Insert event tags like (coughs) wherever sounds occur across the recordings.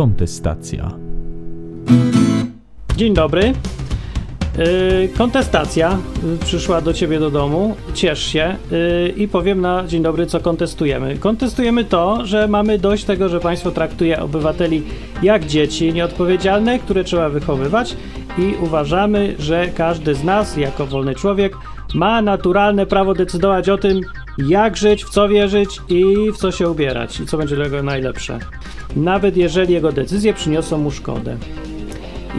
Kontestacja. Dzień dobry. Yy, kontestacja przyszła do ciebie do domu. Ciesz się yy, i powiem na dzień dobry, co kontestujemy. Kontestujemy to, że mamy dość tego, że państwo traktuje obywateli jak dzieci nieodpowiedzialne, które trzeba wychowywać i uważamy, że każdy z nas, jako wolny człowiek, ma naturalne prawo decydować o tym, jak żyć, w co wierzyć i w co się ubierać i co będzie dla niego najlepsze. Nawet jeżeli jego decyzje przyniosą mu szkodę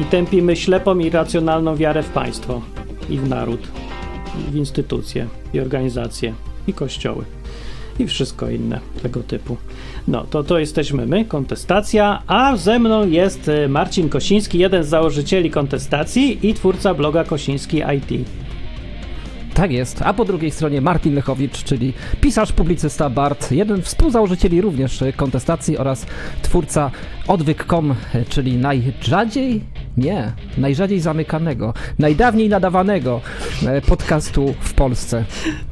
i tępimy ślepą i racjonalną wiarę w państwo i w naród, i w instytucje i organizacje i kościoły i wszystko inne tego typu. No, to to jesteśmy my, kontestacja, a ze mną jest e, Marcin Kosiński, jeden z założycieli kontestacji i twórca bloga Kosiński IT. Tak jest, a po drugiej stronie Martin Lechowicz, czyli pisarz, publicysta Bart, jeden z współzałożycieli również kontestacji oraz twórca odwyk.com, czyli najrzadziej, nie, najrzadziej zamykanego, najdawniej nadawanego e, podcastu w Polsce.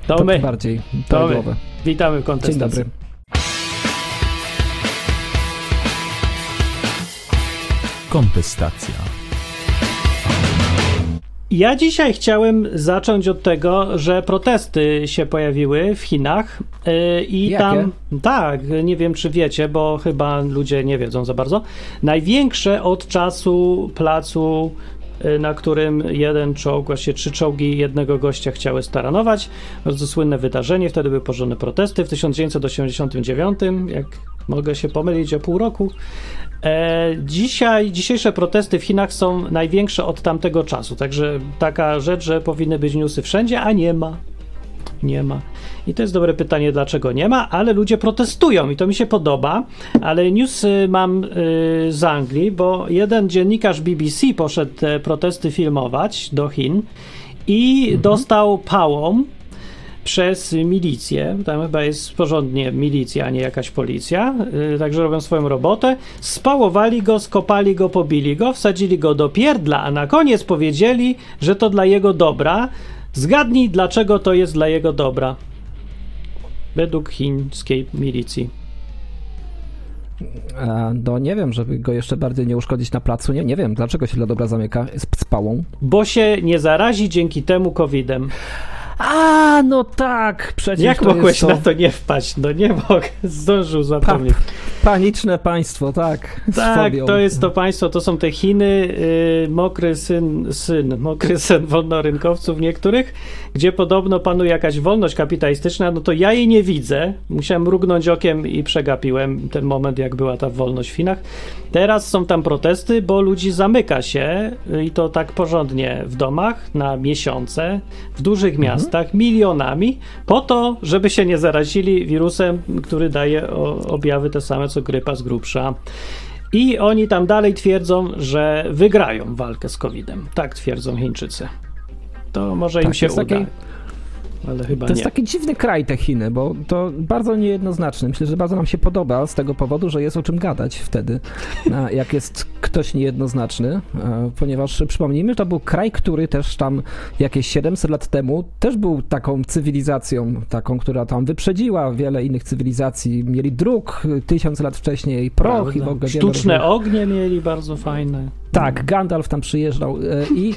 To, To my, bardziej to my. Witamy w Dzień kontestacji. dobry. Kontestacja. Ja dzisiaj chciałem zacząć od tego, że protesty się pojawiły w Chinach yy, i Jakie? tam tak, nie wiem czy wiecie, bo chyba ludzie nie wiedzą za bardzo. Największe od czasu placu, yy, na którym jeden czołg, właściwie trzy czołgi jednego gościa chciały staranować. Bardzo słynne wydarzenie, wtedy były porządne protesty w 1989, jak mogę się pomylić o pół roku. E, dzisiaj, dzisiejsze protesty w Chinach są największe od tamtego czasu, także taka rzecz, że powinny być newsy wszędzie, a nie ma. Nie ma. I to jest dobre pytanie, dlaczego nie ma, ale ludzie protestują i to mi się podoba. Ale newsy mam y, z Anglii, bo jeden dziennikarz BBC poszedł te protesty filmować do Chin i dostał pałą przez milicję, tam chyba jest porządnie milicja, a nie jakaś policja, yy, także robią swoją robotę, spałowali go, skopali go, pobili go, wsadzili go do pierdla, a na koniec powiedzieli, że to dla jego dobra. Zgadnij, dlaczego to jest dla jego dobra. Według chińskiej milicji. E, No nie wiem, żeby go jeszcze bardziej nie uszkodzić na placu, nie, nie wiem, dlaczego się dla dobra zamyka z, z pałą. Bo się nie zarazi dzięki temu COVID-em. A, no tak, przecież Jak mogłeś to na to nie wpaść? No nie mogę, zdążył pa, zapomnieć. paniczne państwo, tak. Tak, to jest to państwo, to są te Chiny, y, mokry syn, syn, mokry syn wolnorynkowców niektórych, gdzie podobno panuje jakaś wolność kapitalistyczna, no to ja jej nie widzę. Musiałem mrugnąć okiem i przegapiłem ten moment, jak była ta wolność w Chinach. Teraz są tam protesty, bo ludzi zamyka się y, i to tak porządnie w domach na miesiące, w dużych miastach, milionami, po to, żeby się nie zarazili wirusem, który daje objawy te same co grypa z grubsza. I oni tam dalej twierdzą, że wygrają walkę z COVID-em. Tak twierdzą Chińczycy. To może im Tak, się jest uda. taki- Ale chyba To nie. jest taki dziwny kraj te Chiny, bo to bardzo niejednoznaczny. Myślę, że bardzo nam się podoba z tego powodu, że jest o czym gadać wtedy, (laughs) jak jest ktoś niejednoznaczny, ponieważ przypomnijmy, to był kraj, który też tam jakieś 700 lat temu też był taką cywilizacją, taką, która tam wyprzedziła wiele innych cywilizacji. Mieli dróg tysiąc lat wcześniej, proch i w ogóle Sztuczne ognie mieli bardzo fajne. Tak, Gandalf tam przyjeżdżał e, i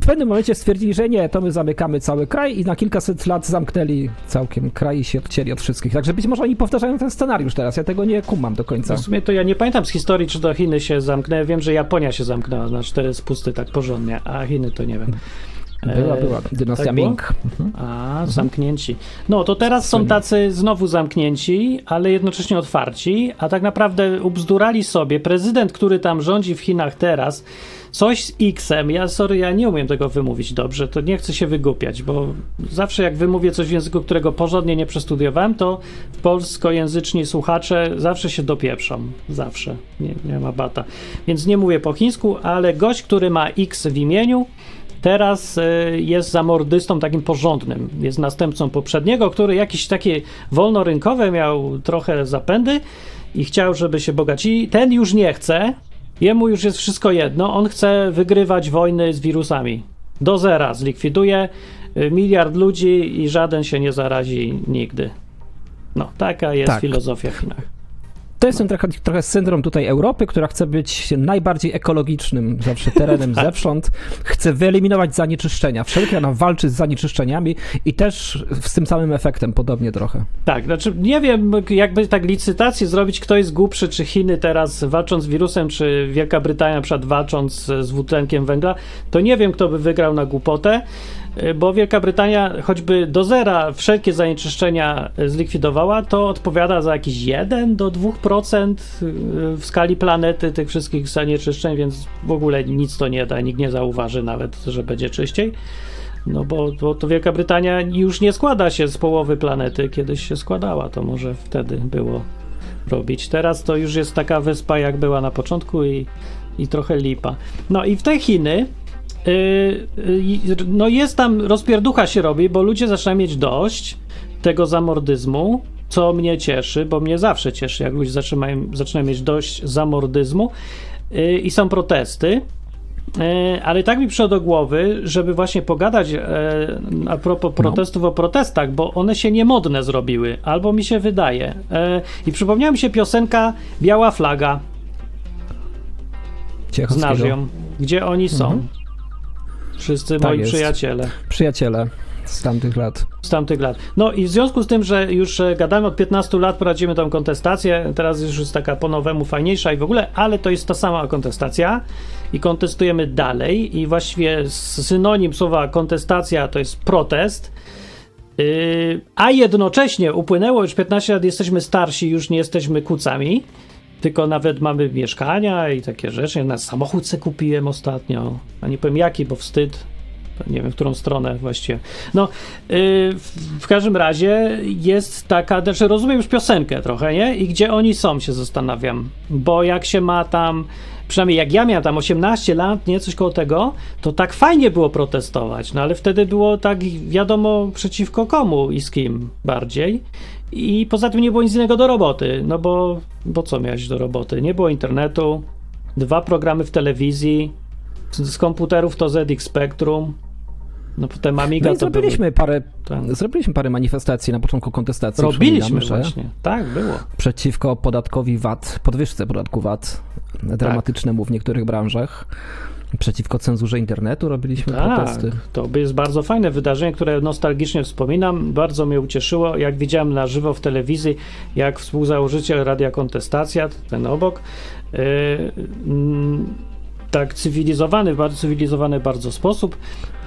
w pewnym momencie stwierdzili, że nie, to my zamykamy cały kraj i na kilkaset lat zamknęli całkiem kraj i się odcięli od wszystkich. Także być może oni powtarzają ten scenariusz teraz, ja tego nie kumam do końca. W sumie to ja nie pamiętam z historii, czy to Chiny się zamknęły. Wiem, że Japonia się zamknęła na cztery spusty tak porządnie, a Chiny to nie wiem. Była, E, była dynastia tak? Ming. Mhm. A, zamknięci. No to teraz są tacy znowu zamknięci, ale jednocześnie otwarci, a tak naprawdę ubzdurali sobie. Prezydent, który tam rządzi w Chinach teraz, coś z X-em, ja sorry, ja nie umiem tego wymówić dobrze, to nie chcę się wygłupiać, bo zawsze jak wymówię coś w języku, którego porządnie nie przestudiowałem, to polskojęzyczni słuchacze zawsze się dopieprzą. Zawsze. Nie, nie ma bata. Więc nie mówię po chińsku, ale gość, który ma X w imieniu, Teraz y, jest zamordystą takim porządnym. Jest następcą poprzedniego, który jakieś takie wolnorynkowe miał trochę zapędy i chciał, żeby się bogacili. Ten już nie chce. Jemu już jest wszystko jedno. On chce wygrywać wojny z wirusami. Do zera zlikwiduje y, miliard ludzi i żaden się nie zarazi nigdy. No, taka jest Tak. filozofia w Chinach. To jest ten trochę, trochę syndrom tutaj Europy, która chce być najbardziej ekologicznym zawsze terenem (laughs) Tak. zewsząd, chce wyeliminować zanieczyszczenia. Wszelkie ona walczy z zanieczyszczeniami i też z tym samym efektem podobnie trochę. Tak, znaczy nie wiem, jakby tak licytację zrobić, kto jest głupszy, czy Chiny teraz walcząc z wirusem, czy Wielka Brytania na przykład walcząc z dwutlenkiem węgla, to nie wiem, kto by wygrał na głupotę, bo Wielka Brytania choćby do zera wszelkie zanieczyszczenia y, zlikwidowała, to odpowiada za jakiś 1 do 2% y, w skali planety tych wszystkich zanieczyszczeń, więc w ogóle nic to nie da, nikt nie zauważy nawet, że będzie czyściej. No bo, bo to Wielka Brytania już nie składa się z połowy planety, kiedyś się składała, to może wtedy było robić. Teraz to już jest taka wyspa, jak była na początku i, i trochę lipa. No i w te Chiny no jest tam, rozpierducha się robi, bo ludzie zaczynają mieć dość tego zamordyzmu, co mnie cieszy, bo mnie zawsze cieszy, jak ludzie zaczynają, zaczynają mieć dość zamordyzmu yy, i są protesty. Ale tak mi przyszło do głowy, żeby właśnie pogadać e, a propos protestów o protestach, bo one się niemodne zrobiły, albo mi się wydaje. E, I przypomniała mi się piosenka Biała Flaga, znasz ją, gdzie oni są. Mhm. Wszyscy Tak moi jest. przyjaciele Przyjaciele z tamtych lat. z tamtych lat. No i w związku z tym, że już e, gadamy od 15 lat, prowadzimy tą kontestację, teraz już jest taka po nowemu fajniejsza i w ogóle, ale to jest ta sama kontestacja i kontestujemy dalej i właściwie synonim słowa kontestacja to jest protest. Yy, a jednocześnie upłynęło już 15 lat, jesteśmy starsi, już nie jesteśmy kucami, tylko nawet mamy mieszkania i takie rzeczy. Na samochód se kupiłem ostatnio, a nie powiem jaki, bo wstyd. Nie wiem, w którą stronę właściwie. No, yy, w, w każdym razie jest taka, znaczy rozumiem już piosenkę trochę, nie? I gdzie oni są, się zastanawiam. Bo jak się ma tam, przynajmniej jak ja miałem tam 18 lat, nie, coś koło tego, to tak fajnie było protestować, no ale wtedy było tak wiadomo przeciwko komu i z kim bardziej. I poza tym nie było nic innego do roboty, no bo, bo co miałeś do roboty? Nie było internetu, dwa programy w telewizji, z, komputerów to ZX Spectrum, no potem Amiga No były, zrobiliśmy parę, tak. zrobiliśmy parę manifestacji na początku kontestacji. Robiliśmy właśnie, tak było. Przeciwko podatkowi VAT, podwyżce podatku VAT, Tak. dramatycznemu w niektórych branżach. Przeciwko cenzurze internetu robiliśmy Tak, protesty. to jest bardzo fajne wydarzenie, które nostalgicznie wspominam. Bardzo mnie ucieszyło, jak widziałem na żywo w telewizji, jak współzałożyciel Radia Kontestacja, ten obok, yy, tak cywilizowany, bardzo cywilizowany bardzo sposób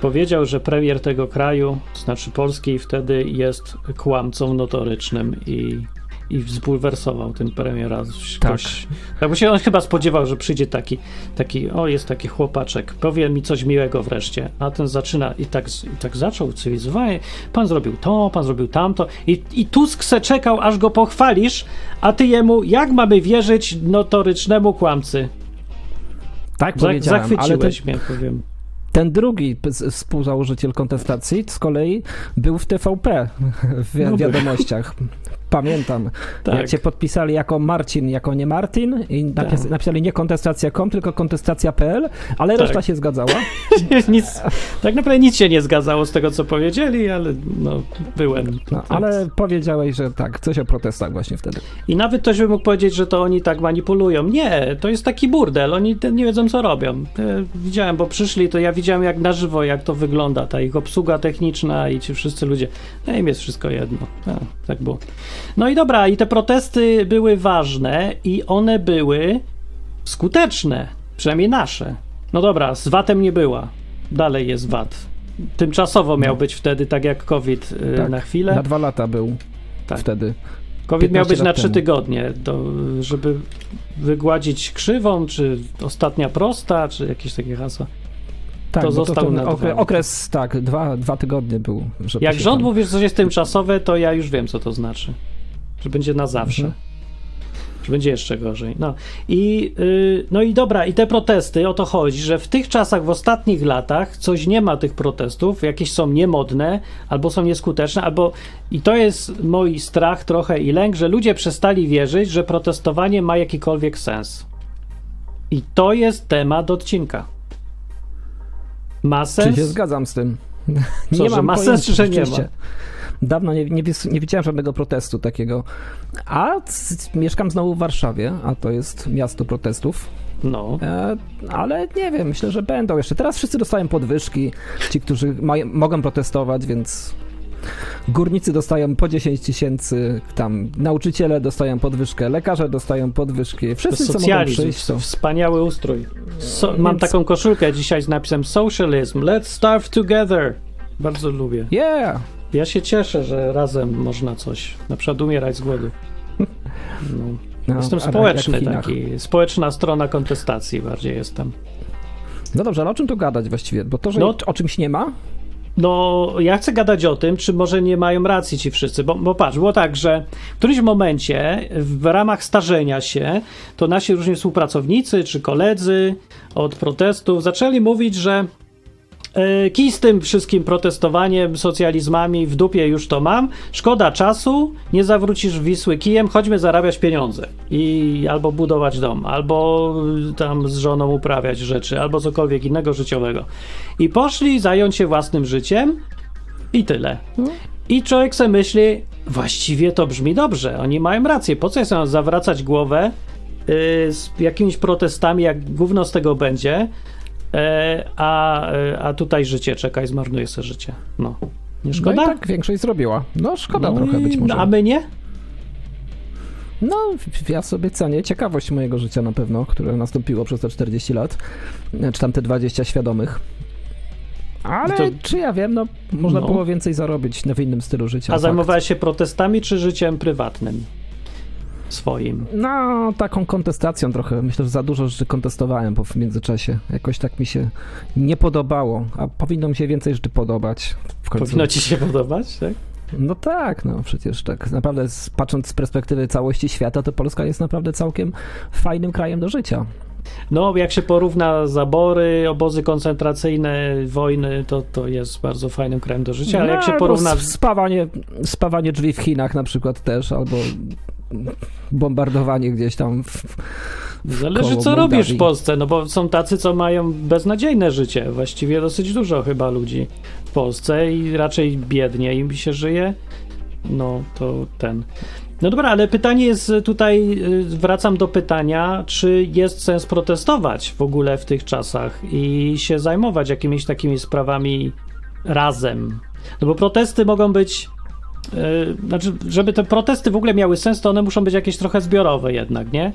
powiedział, że premier tego kraju, to znaczy Polski, wtedy jest kłamcą notorycznym i i zbulwersował tym premiera. Tak. tak, bo się on chyba spodziewał, że przyjdzie taki, taki, o jest taki chłopaczek, powie mi coś miłego wreszcie, a ten zaczyna i tak, i tak zaczął cywilizowanie, pan zrobił to, pan zrobił tamto i, i Tusk se czekał, aż go pochwalisz, a ty jemu, jak mamy wierzyć notorycznemu kłamcy? Tak Za, powiedziałem, ale ten, zachwyciłeś mnie, powiem. ten drugi współzałożyciel kontestacji z kolei był w TVP w wi- No był. wiadomościach. Pamiętam, Tak. jak cię podpisali jako Marcin, jako nie Martin i napis, Tak. napisali nie kontestacja.com, tylko kontestacja.pl, ale Tak. reszta się zgadzała. (laughs) nic, tak naprawdę nic się nie zgadzało z tego, co powiedzieli, ale no, byłem. No, Tak. ale powiedziałeś, że tak, coś o protestach właśnie wtedy. I nawet ktoś by mógł powiedzieć, że to oni tak manipulują. Nie, to jest taki burdel, oni nie wiedzą, co robią. Widziałem, bo przyszli, to ja widziałem jak na żywo, jak to wygląda, ta ich obsługa techniczna i ci wszyscy ludzie. No im jest wszystko jedno. A, tak było. No i dobra, i te protesty były ważne i one były skuteczne, przynajmniej nasze. No dobra, z VAT-em nie była. Dalej jest VAT. Tymczasowo miał No. być wtedy, tak jak COVID y, Tak, na chwilę. Na dwa lata był Tak. wtedy. COVID miał 15 być na trzy tygodnie, żeby wygładzić krzywą, czy ostatnia prosta, czy jakieś takie hasła. Tak, To bo został ten na okre, dwa. okres, tak, dwa, dwa tygodnie był. Jak rząd tam- mówi, że coś jest tymczasowe, to ja już wiem, co to znaczy. Że będzie na zawsze. Mhm. Że będzie jeszcze gorzej. No i, yy, no i dobra, i te protesty, o to chodzi, że w tych czasach, w ostatnich latach, coś nie ma tych protestów, jakieś są niemodne, albo są nieskuteczne, albo i to jest mój strach trochę i lęk, że ludzie przestali wierzyć, że protestowanie ma jakikolwiek sens. I to jest temat odcinka. Ma Czy sens? się zgadzam z tym? Co, że ma sens, pojęcia, czy że nie ma? Dawno nie, nie, nie widziałem żadnego protestu takiego. A mieszkam znowu w Warszawie, a to jest miasto protestów. No. E, ale nie wiem, myślę, że będą jeszcze. Teraz wszyscy dostają podwyżki, ci, którzy mogą protestować, więc górnicy dostają po 10 tysięcy, tam nauczyciele dostają podwyżkę, lekarze dostają podwyżki, wszyscy co mogą przyjść. To... Wspaniały ustrój. So, Więc... Mam taką koszulkę dzisiaj z napisem Socialism, let's starve together. Bardzo lubię. Yeah! Ja się cieszę, że razem można coś, na przykład umierać z głodu. No. No, jestem społeczny taki, społeczna strona kontestacji bardziej jestem. No dobrze, ale o czym tu gadać właściwie? Bo to, że no, o czymś nie ma, no, ja chcę gadać o tym, czy może nie mają racji ci wszyscy, bo, bo patrz, było tak, że w którymś momencie w ramach starzenia się, to nasi różni współpracownicy czy koledzy od protestów zaczęli mówić, że kij z tym wszystkim protestowaniem, socjalizmami, w dupie już to mam. Szkoda czasu, nie zawrócisz Wisły kijem, chodźmy zarabiać pieniądze. I albo budować dom, albo y, tam z żoną uprawiać rzeczy, albo cokolwiek innego życiowego. I poszli zająć się własnym życiem i tyle. I człowiek sobie myśli, właściwie to brzmi dobrze, oni mają rację, po co ja sobie zawracać głowę yy, z jakimiś protestami, jak gówno z tego będzie, E, a, e, a tutaj życie czeka i zmarnuje sobie życie. No. Nie szkoda? No i tak większość zrobiła. No szkoda no trochę i... być może. A my nie? No, ja sobie cenię ciekawość mojego życia na pewno, które nastąpiło przez te 40 lat, czy tam te 20 świadomych. Ale to... czy ja wiem, no można no. było więcej zarobić w innym stylu życia. A zajmowałeś się protestami czy życiem prywatnym? Swoim. No, taką kontestacją trochę. Myślę, że za dużo rzeczy kontestowałem w międzyczasie. Jakoś tak mi się nie podobało, a powinno mi się więcej rzeczy podobać. Powinno ci się podobać, tak? No tak, no przecież tak. Naprawdę patrząc z perspektywy całości świata, to Polska jest naprawdę całkiem fajnym krajem do życia. No, jak się porówna zabory, obozy koncentracyjne, wojny, to, to jest bardzo fajnym krajem do życia, ale no, jak się porówna... Spawanie, spawanie drzwi w Chinach na przykład też, albo bombardowanie gdzieś tam. W, Zależy, co robisz w Polsce, no bo są tacy, co mają beznadziejne życie. Właściwie dosyć dużo chyba ludzi w Polsce i raczej biednie im się żyje. No to ten. No dobra, ale pytanie jest tutaj, y, wracam do pytania, czy jest sens protestować w ogóle w tych czasach i się zajmować jakimiś takimi sprawami razem. No bo protesty mogą być znaczy, żeby te protesty w ogóle miały sens, to one muszą być jakieś trochę zbiorowe jednak, nie?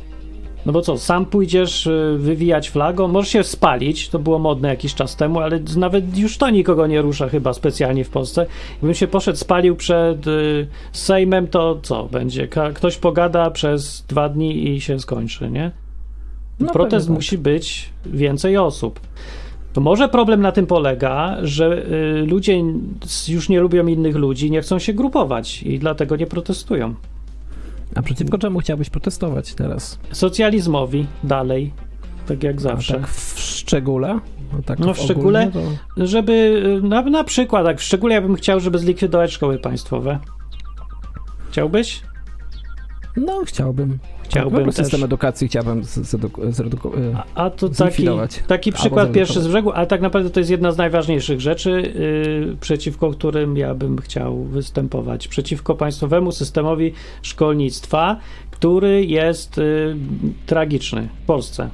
No bo co, sam pójdziesz y, wywijać flagą, możesz się spalić, to było modne jakiś czas temu, ale nawet już to nikogo nie rusza chyba specjalnie w Polsce. Gdybym się poszedł, spalił przed y, Sejmem, to co będzie? Ka ktoś pogada przez dwa dni i się skończy, nie? No Protest tak. musi być więcej osób. To może problem na tym polega, że y, ludzie już nie lubią innych ludzi, nie chcą się grupować i dlatego nie protestują. A przeciwko czemu chciałbyś protestować teraz? Socjalizmowi dalej, tak jak zawsze. A tak w szczególe? No, tak no w szczególe, to... żeby y, na, na przykład, tak w szczególe ja bym chciał, żeby zlikwidować szkoły państwowe. Chciałbyś? No, chciałbym. Chciałbym też. system edukacji chciałbym zredukować. A, a to taki, taki przykład pierwszy z brzegu, ale tak naprawdę to jest jedna z najważniejszych rzeczy, yy, przeciwko którym ja bym chciał występować. Przeciwko państwowemu systemowi szkolnictwa, który jest yy, tragiczny w Polsce.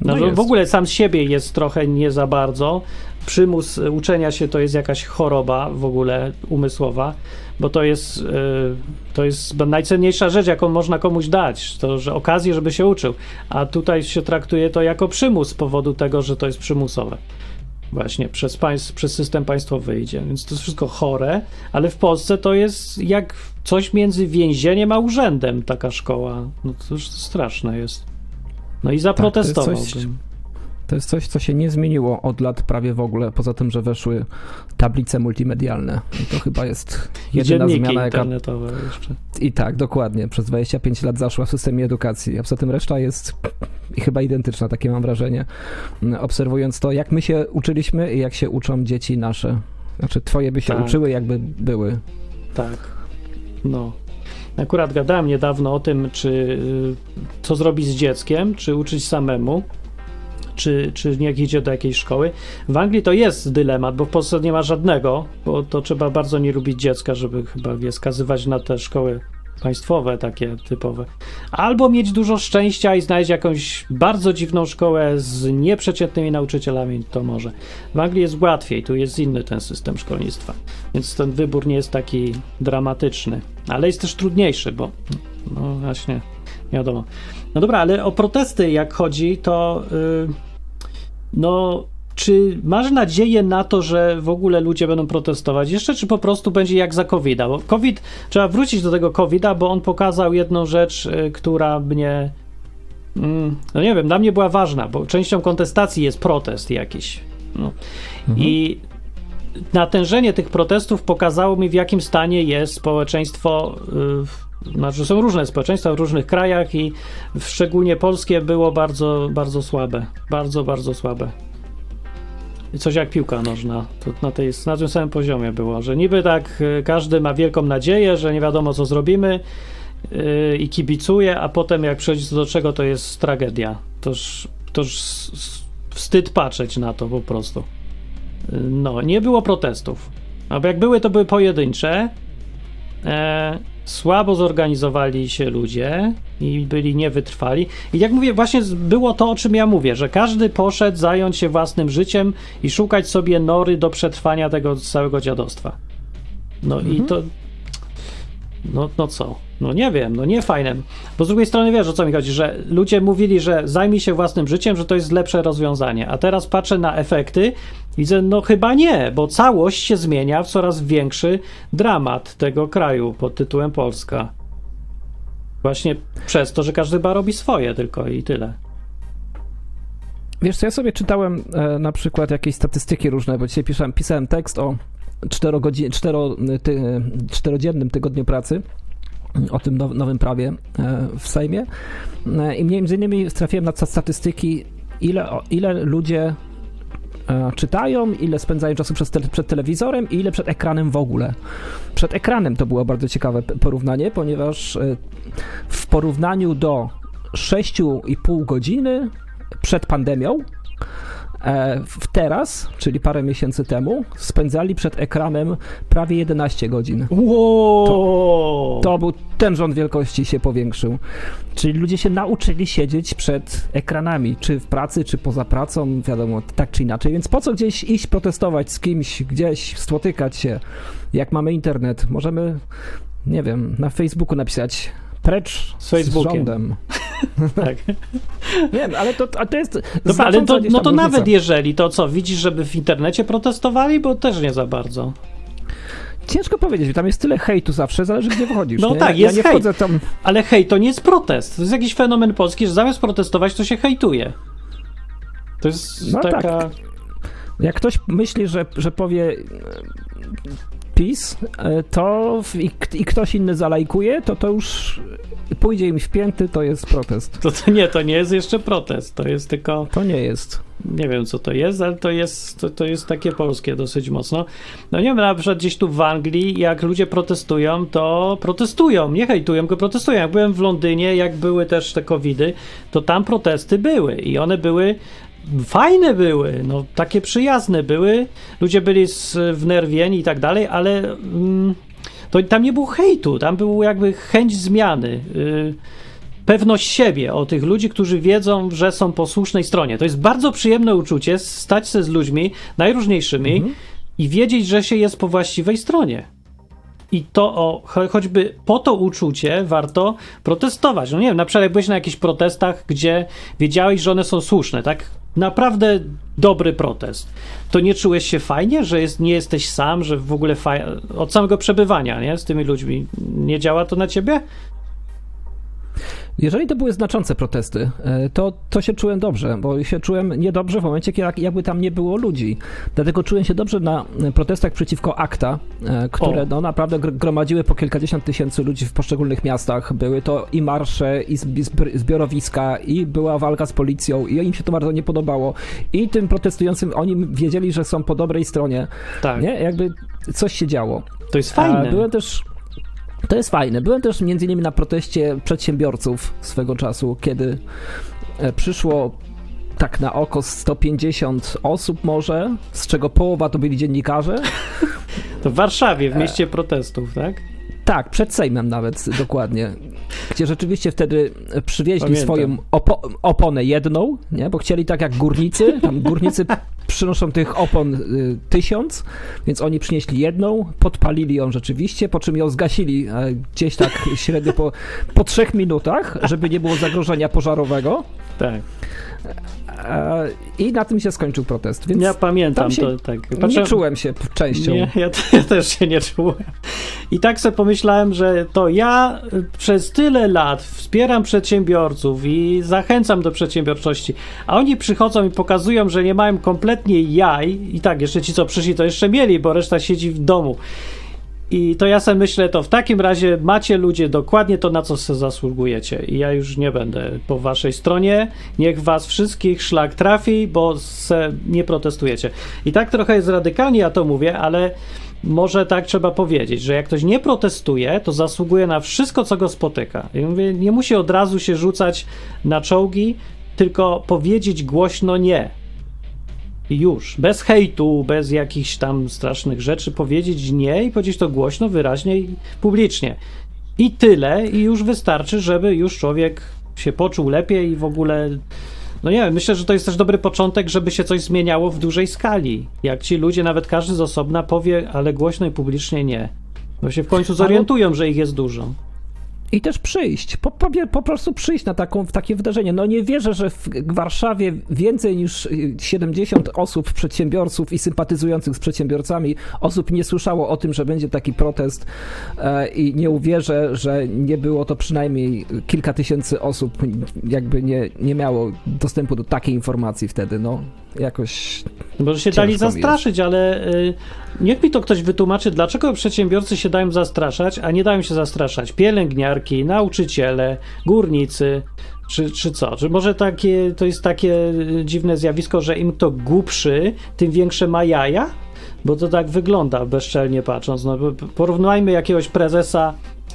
No, no w ogóle sam z siebie jest trochę nie za bardzo. Przymus uczenia się to jest jakaś choroba w ogóle umysłowa bo to jest, y, to jest najcenniejsza rzecz, jaką można komuś dać, to, że okazję, żeby się uczył, a tutaj się traktuje to jako przymus z powodu tego, że to jest przymusowe. Właśnie przez, państw, przez system państwowy idzie, więc to jest wszystko chore, ale w Polsce to jest jak coś między więzieniem a urzędem, taka szkoła. No to już straszne jest. No i zaprotestowałbym. Tak, to jest coś co się nie zmieniło od lat prawie w ogóle, poza tym, że weszły tablice multimedialne. I to chyba jest jedyna zmiana, jaka... internetowe jeszcze. I tak, dokładnie. Przez 25 lat zaszła w systemie edukacji, a poza tym reszta jest chyba identyczna, takie mam wrażenie. Obserwując to, jak my się uczyliśmy i jak się uczą dzieci nasze. Znaczy, twoje by się tak. uczyły, jakby były. Tak. No. Akurat gadałem niedawno o tym, czy y, co zrobić z dzieckiem, czy uczyć samemu czy, czy niech idzie do jakiejś szkoły. W Anglii to jest dylemat, bo w Polsce nie ma żadnego, bo to trzeba bardzo nie lubić dziecka, żeby chyba je skazywać na te szkoły państwowe, takie typowe. Albo mieć dużo szczęścia i znaleźć jakąś bardzo dziwną szkołę z nieprzeciętnymi nauczycielami, to może. W Anglii jest łatwiej, tu jest inny ten system szkolnictwa, więc ten wybór nie jest taki dramatyczny, ale jest też trudniejszy, bo no właśnie, nie wiadomo. No dobra, ale o protesty jak chodzi, to yy, no czy masz nadzieję na to, że w ogóle ludzie będą protestować jeszcze, czy po prostu będzie jak za covid -a? Bo COVID, trzeba wrócić do tego COVID-a, bo on pokazał jedną rzecz, y, która mnie, mm, no nie wiem, dla mnie była ważna, bo częścią kontestacji jest protest jakiś. No. Mhm. I natężenie tych protestów pokazało mi, w jakim stanie jest społeczeństwo. Yy, znaczy, są różne społeczeństwa w różnych krajach i szczególnie polskie było bardzo, bardzo słabe. Bardzo, bardzo słabe coś jak piłka nożna. To na, tej, na tym samym poziomie było, że niby tak y, każdy ma wielką nadzieję, że nie wiadomo co zrobimy yy, i kibicuje, a potem jak przychodzi do czego, to jest tragedia. Toż, toż wstyd patrzeć na to po prostu. No, nie było protestów. Albo jak były, to były pojedyncze. E, słabo zorganizowali się ludzie i byli niewytrwali. I jak mówię, właśnie było to, o czym ja mówię, że każdy poszedł zająć się własnym życiem i szukać sobie nory do przetrwania tego całego dziadostwa. No mhm. i to. No, no co? No nie wiem, no nie fajne. Bo z drugiej strony wiesz o co mi chodzi, że ludzie mówili, że zajmij się własnym życiem, że to jest lepsze rozwiązanie. A teraz patrzę na efekty widzę, no chyba nie, bo całość się zmienia w coraz większy dramat tego kraju pod tytułem Polska. Właśnie przez to, że każdy chyba robi swoje tylko i tyle. Wiesz co, ja sobie czytałem e, na przykład jakieś statystyki różne, bo dzisiaj pisałem, pisałem tekst o czterogodzin, cztero, ty, czterodziennym tygodniu pracy o tym nowym prawie e, w Sejmie e, i między innymi trafiłem na statystyki, ile, ile ludzie e, czytają, ile spędzają czasu przed, przed telewizorem i ile przed ekranem w ogóle. Przed ekranem to było bardzo ciekawe porównanie, ponieważ w porównaniu do 6,5 godziny przed pandemią w teraz, czyli parę miesięcy temu, spędzali przed ekranem prawie 11 godzin. Wow. To, to był ten rząd wielkości się powiększył. Czyli ludzie się nauczyli siedzieć przed ekranami, czy w pracy, czy poza pracą, wiadomo, tak czy inaczej. Więc po co gdzieś iść protestować z kimś, gdzieś spotykać się, jak mamy internet? Możemy, nie wiem, na Facebooku napisać precz z, z rządem. (laughs) tak. Nie, ale to, a to jest. Dobra, ale to, no to nawet jeżeli to co, widzisz, żeby w internecie protestowali, bo też nie za bardzo. Ciężko powiedzieć, tam jest tyle hejtu zawsze, zależy gdzie wchodzisz. No nie? tak, jest ja hejt, tam... ale hejt to nie jest protest. To jest jakiś fenomen polski, że zamiast protestować, to się hejtuje. To jest no taka... Tak. Jak ktoś myśli, że, że powie PiS, e, to i, i, ktoś inny zalajkuje, to to już pójdzie im w pięty, to jest protest. To, to nie, to nie jest jeszcze protest, to jest tylko... To nie jest. Nie wiem, co to jest, ale to jest, to, to jest takie polskie dosyć mocno. No nie wiem, na przykład gdzieś tu w Anglii, jak ludzie protestują, to protestują, nie hejtują, tylko protestują. Jak byłem w Londynie, jak były też te covidy, to tam protesty były i one były fajne były, no takie przyjazne były, ludzie byli wnerwieni i tak dalej, ale mm, to tam nie było hejtu, tam był jakby chęć zmiany. Yy, pewność siebie o tych ludzi, którzy wiedzą, że są po słusznej stronie. To jest bardzo przyjemne uczucie stać się z ludźmi najróżniejszymi mhm. i wiedzieć, że się jest po właściwej stronie. I to o, choćby po to uczucie warto protestować. No nie wiem, na przykład jak byłeś na jakichś protestach, gdzie wiedziałeś, że one są słuszne, tak? Naprawdę dobry protest. To nie czułeś się fajnie, że jest, nie jesteś sam, że w ogóle faj... od samego przebywania nie? z tymi ludźmi nie działa to na ciebie? Jeżeli to były znaczące protesty, e, to, to się czułem dobrze, bo się czułem niedobrze w momencie, kiedy jakby tam nie było ludzi. Dlatego czułem się dobrze na protestach przeciwko ACTA, e, które no, naprawdę gromadziły po kilkadziesiąt tysięcy ludzi w poszczególnych miastach. Były to i marsze, i zbiorowiska, i była walka z policją, i im się to bardzo nie podobało. I tym protestującym oni wiedzieli, że są po dobrej stronie. Tak. Nie? Jakby coś się działo. To jest fajne. Byłem też to jest fajne. Byłem też między innymi na proteście przedsiębiorców swego czasu, kiedy e, przyszło tak na oko 150 osób może, z czego połowa to byli dziennikarze. (laughs) To w Warszawie, w mieście protestów, tak? Tak, przed Sejmem nawet dokładnie. Gdzie rzeczywiście wtedy przywieźli Pamiętam. swoją opo oponę jedną, nie? bo chcieli tak jak górnicy. Tam górnicy (laughs) przynoszą tych opon y, tysiąc, więc oni przynieśli jedną, podpalili ją rzeczywiście, po czym ją zgasili e, gdzieś tak średnio po, po trzech minutach, żeby nie było zagrożenia pożarowego. Tak. E, I na tym się skończył protest. Więc Ja pamiętam to tak. nie czułem się częścią. Nie, ja, ja też się nie czułem. I tak sobie pomyślałem, że to ja y, przez tyle lat wspieram przedsiębiorców i zachęcam do przedsiębiorczości, a oni przychodzą i pokazują, że nie mają kompletnie jaj i tak, jeszcze ci, co przyszli, to jeszcze mieli, bo reszta siedzi w domu. I to ja sobie myślę, to w takim razie macie ludzie dokładnie to, na co sobie zasługujecie. I ja już nie będę po waszej stronie. Niech was wszystkich szlak trafi, bo se nie protestujecie. I tak trochę jest radykalnie, ja to mówię, ale może tak trzeba powiedzieć, że jak ktoś nie protestuje, to zasługuje na wszystko, co go spotyka. I mówię, nie musi od razu się rzucać na czołgi, tylko powiedzieć głośno nie. I już. Bez hejtu, bez jakichś tam strasznych rzeczy powiedzieć nie i powiedzieć to głośno, wyraźnie i publicznie. I tyle, i już wystarczy, żeby już człowiek się poczuł lepiej i w ogóle. No nie wiem, myślę, że to jest też dobry początek, żeby się coś zmieniało w dużej skali. Jak ci ludzie, nawet każdy z osobna powie, ale głośno i publicznie nie. Bo się w końcu zorientują, że ich jest dużo. I też przyjść, po, po, po prostu przyjść na taką, takie wydarzenie. No nie wierzę, że w Warszawie więcej niż 70 osób, przedsiębiorców i sympatyzujących z przedsiębiorcami, osób nie słyszało o tym, że będzie taki protest e, i nie uwierzę, że nie było to przynajmniej kilka tysięcy osób, jakby nie, nie miało dostępu do takiej informacji wtedy, no jakoś Może się dali zastraszyć, ale y, niech mi to ktoś wytłumaczy, dlaczego przedsiębiorcy się dają zastraszać, a nie dają się zastraszać pielęgniarki, nauczyciele, górnicy, czy, czy co? Czy może takie, to jest takie y, dziwne zjawisko, że im to głupszy, tym większe ma jaja? Bo to tak wygląda bezczelnie patrząc. No, porównajmy jakiegoś prezesa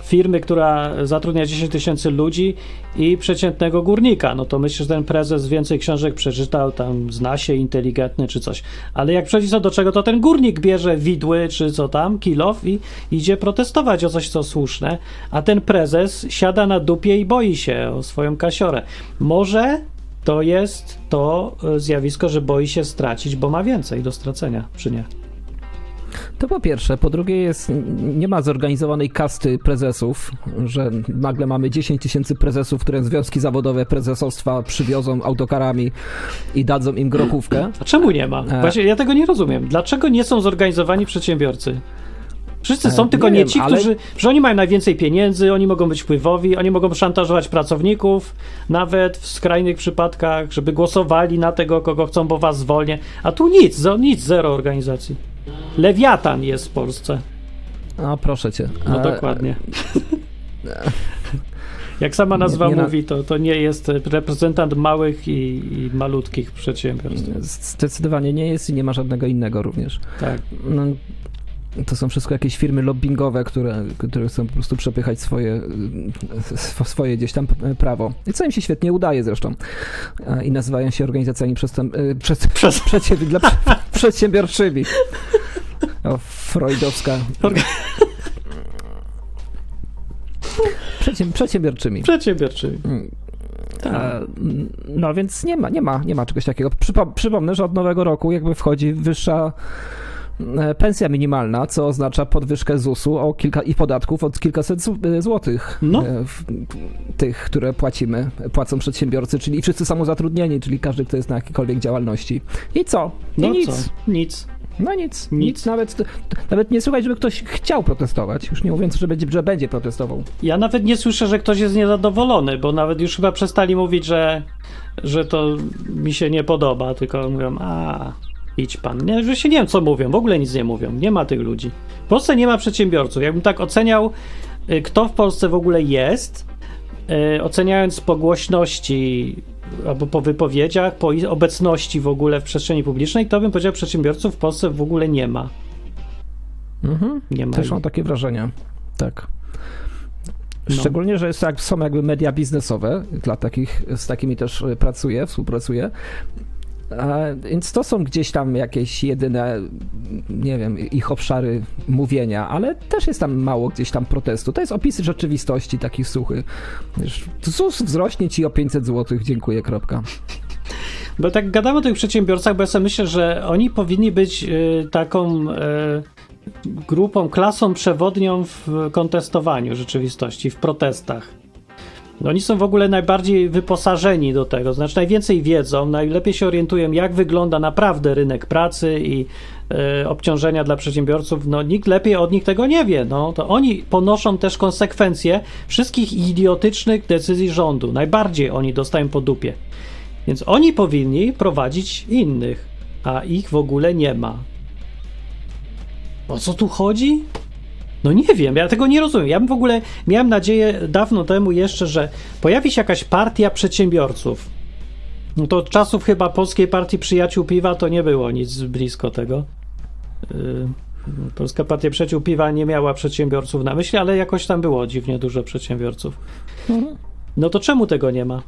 firmy, która zatrudnia 10 tysięcy ludzi i przeciętnego górnika. No to myślę, że ten prezes więcej książek przeczytał, tam zna się, inteligentny czy coś. Ale jak przychodzi co do czego, to ten górnik bierze widły czy co tam, kilof i idzie protestować o coś, co słuszne, a ten prezes siada na dupie i boi się o swoją kasiorę. Może to jest to e, zjawisko, że boi się stracić, bo ma więcej do stracenia, czy nie? To po pierwsze. Po drugie jest, nie ma zorganizowanej kasty prezesów, że nagle mamy 10 tysięcy prezesów, które związki zawodowe prezesostwa przywiozą autokarami i dadzą im grochówkę. A czemu nie ma? E. Właśnie ja tego nie rozumiem. Dlaczego nie są zorganizowani przedsiębiorcy? Wszyscy E, są, tylko nie nie, wiem, ci, ale- którzy. Że oni mają najwięcej pieniędzy, oni mogą być wpływowi, oni mogą szantażować pracowników, nawet w skrajnych przypadkach, żeby głosowali na tego, kogo chcą, bo was zwolnię. A tu nic, nic, zero organizacji. Lewiatan jest w Polsce. No proszę cię. No E, dokładnie. (laughs) Jak sama nazwa Nie- nie mówi, to, to nie jest reprezentant małych i, i malutkich przedsiębiorstw. Zdecydowanie nie jest i nie ma żadnego innego również. Tak. To są wszystko jakieś firmy lobbyingowe, które, które chcą po prostu przepychać swoje, y, sw- swoje gdzieś tam prawo. I co im się świetnie udaje zresztą. I nazywają się organizacjami przestęp, y, przed, (laughs) Przez- przedsiębi- dla prze- (laughs) przedsiębiorczymi. O, freudowska. Orga- Przedsięb- przedsiębiorczymi. Przedsiębiorczy. Tak. No więc nie ma, nie ma, nie ma czegoś takiego. Przypo, przypomnę, że od nowego roku jakby wchodzi wyższa pensja minimalna, co oznacza podwyżkę ZUS-u o kilka i podatków od kilkaset e, złotych. No. e, w- Tych, które płacimy, płacą przedsiębiorcy, czyli wszyscy samozatrudnieni, czyli każdy, kto jest na jakiejkolwiek działalności. I co? I No nic. co? Nic. No nic, nic. Nic. Nawet, nawet nie słychać, żeby ktoś chciał protestować. Już nie mówiąc, że będzie, że będzie protestował. Ja nawet nie słyszę, że ktoś jest niezadowolony, bo nawet już chyba przestali mówić, że, że to mi się nie podoba, tylko mówią, a idź pan. Nie, że się nie wiem, co mówią, w ogóle nic nie mówią. Nie ma tych ludzi. W Polsce nie ma przedsiębiorców. Jakbym tak oceniał, y, kto w Polsce w ogóle jest, y, oceniając po głośności albo po wypowiedziach, po obecności w ogóle w przestrzeni publicznej, to bym powiedział, przedsiębiorców w Polsce w ogóle nie ma. Mhm. Nie ma. Też mam takie wrażenie. Tak. No. Szczególnie, że jest, jak- są jakby media biznesowe, dla takich, z takimi też pracuję, współpracuję. Więc to są gdzieś tam jakieś jedyne, nie wiem, ich obszary mówienia, ale też jest tam mało gdzieś tam protestu. To jest opisy rzeczywistości, taki suchy. ZUS wzrośnie ci o 500 zł, dziękuję, kropka. Bo tak gadamy o tych przedsiębiorcach, bo ja sobie myślę, że oni powinni być y, taką y, grupą, klasą przewodnią w kontestowaniu rzeczywistości, w protestach. Oni są w ogóle najbardziej wyposażeni do tego, znaczy najwięcej wiedzą, najlepiej się orientują, jak wygląda naprawdę rynek pracy i y, obciążenia dla przedsiębiorców. No nikt lepiej od nich tego nie wie. No to oni ponoszą też konsekwencje wszystkich idiotycznych decyzji rządu. Najbardziej oni dostają po dupie. Więc oni powinni prowadzić innych, a ich w ogóle nie ma. O co tu chodzi? No nie wiem, ja tego nie rozumiem. Ja bym w ogóle miałem nadzieję dawno temu jeszcze, że pojawi się jakaś partia przedsiębiorców. No to od czasów chyba Polskiej Partii Przyjaciół Piwa to nie było nic blisko tego. Yy, Polska Partia Przyjaciół Piwa nie miała przedsiębiorców na myśli, ale jakoś tam było dziwnie dużo przedsiębiorców. No to czemu tego nie ma?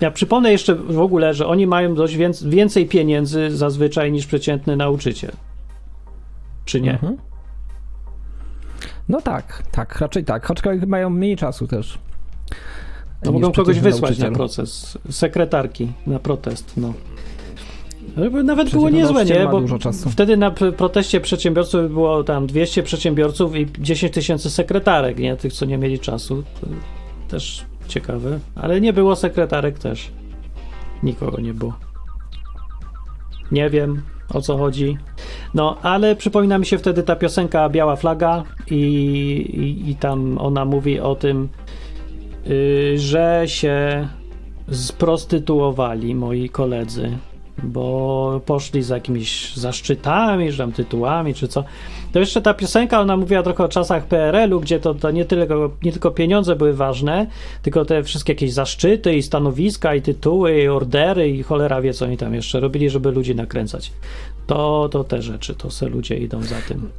Ja przypomnę jeszcze w ogóle, że oni mają dość więc- więcej pieniędzy zazwyczaj niż przeciętny nauczyciel. Czy nie? Mhm. No tak, tak, raczej tak. Aczkolwiek mają mniej czasu też. No mogą kogoś wysłać na proces. Sekretarki na protest, no. Nawet było niezłe, nie? Bo wtedy na proteście przedsiębiorców było tam 200 przedsiębiorców i 10 tysięcy sekretarek, nie? Tych, co nie mieli czasu. To też ciekawe. Ale nie było sekretarek też. Nikogo nie było. Nie wiem o co chodzi. No, ale przypomina mi się wtedy ta piosenka Biała Flaga i, i, i tam ona mówi o tym, y, że się sprostytuowali moi koledzy, bo poszli z jakimiś zaszczytami, czy tam tytułami, czy co. To jeszcze ta piosenka, ona mówiła trochę o czasach PRL-u, gdzie to, to nie, tylko, nie tylko pieniądze były ważne, tylko te wszystkie jakieś zaszczyty i stanowiska i tytuły i ordery i cholera wie co oni tam jeszcze robili, żeby ludzi nakręcać. To, to te rzeczy, to se ludzie idą za tym.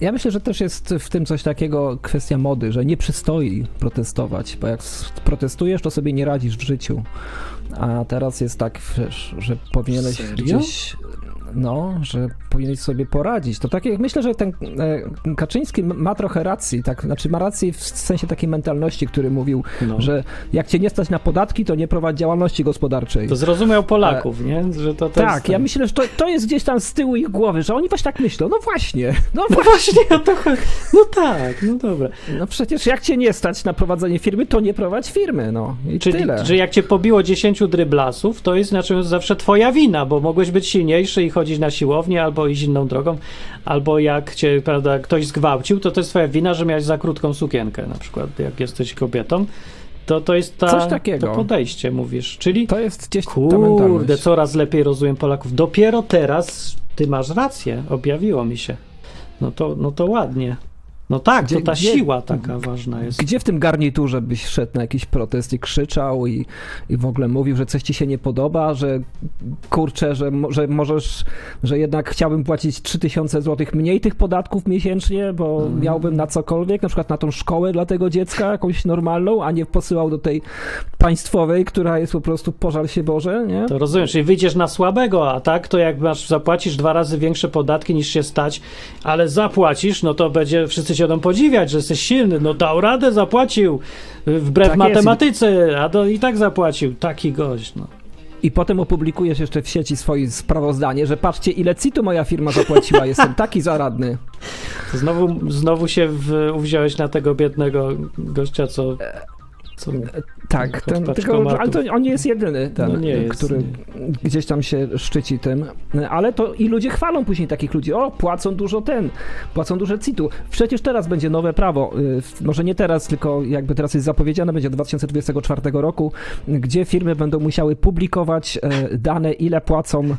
Ja myślę, że też jest w tym coś takiego kwestia mody, że nie przystoi protestować, bo jak protestujesz, to sobie nie radzisz w życiu. A teraz jest tak, że powinieneś Serio? gdzieś. No, że powinieneś sobie poradzić. To tak jak myślę, że ten e, Kaczyński ma trochę racji, tak, znaczy ma rację w sensie takiej mentalności, który mówił, No. że jak cię nie stać na podatki, to nie prowadź działalności gospodarczej. To zrozumiał Polaków, nie? Że to, to tak, ja myślę, że to, to jest gdzieś tam z tyłu ich głowy, że oni właśnie tak myślą. No właśnie, no No właśnie, o to. No tak, no dobra. No przecież jak cię nie stać na prowadzenie firmy, to nie prowadź firmy, no i Czyli, tyle. że jak cię pobiło 10 dryblasów, to jest znaczy zawsze twoja wina, bo mogłeś być silniejszy i chodzić na siłownię, albo iść inną drogą, albo jak cię, prawda, ktoś zgwałcił, to to jest twoja wina, że miałeś za krótką sukienkę, na przykład, jak jesteś kobietą. To, to jest ta, Coś takiego. to podejście, mówisz. Czyli To jest gdzieś kurde, coraz lepiej rozumiem Polaków. Dopiero teraz ty masz rację, objawiło mi się. No to, no to ładnie. No tak, Gdzie- to ta gdzie- siła taka ważna jest. Gdzie w tym garniturze byś szedł na jakiś protest i krzyczał i, i w ogóle mówił, że coś ci się nie podoba, że kurczę, że, że możesz, że jednak chciałbym płacić 3000 zł mniej tych podatków miesięcznie, bo Mhm. miałbym na cokolwiek, na przykład na tą szkołę dla tego dziecka, jakąś normalną, a nie posyłał do tej państwowej, która jest po prostu pożal się Boże, nie? To rozumiem, czyli wyjdziesz na słabego, a tak to jak masz, zapłacisz dwa razy większe podatki niż się stać, ale zapłacisz, no to będzie, wszyscy cię będą podziwiać, że jesteś silny, no dał radę, zapłacił, y, wbrew Tak jest. matematyce, a to i tak zapłacił, taki gość, no. I potem opublikujesz jeszcze w sieci swoje sprawozdanie, że patrzcie ile CIT-u moja firma zapłaciła, jestem taki zaradny. (laughs) Znowu, znowu się w, uwziąłeś na tego biednego gościa, co... co? Tak, Od ten, tylko, ale to on nie jest jedyny, ten, No nie jest, który gdzieś tam się szczyci tym, ale to i ludzie chwalą później takich ludzi, o płacą dużo ten, płacą dużo CIT-u. Przecież teraz będzie nowe prawo, y, może nie teraz, tylko jakby teraz jest zapowiedziane, będzie od 2024 roku, gdzie firmy będą musiały publikować e, dane, ile płacą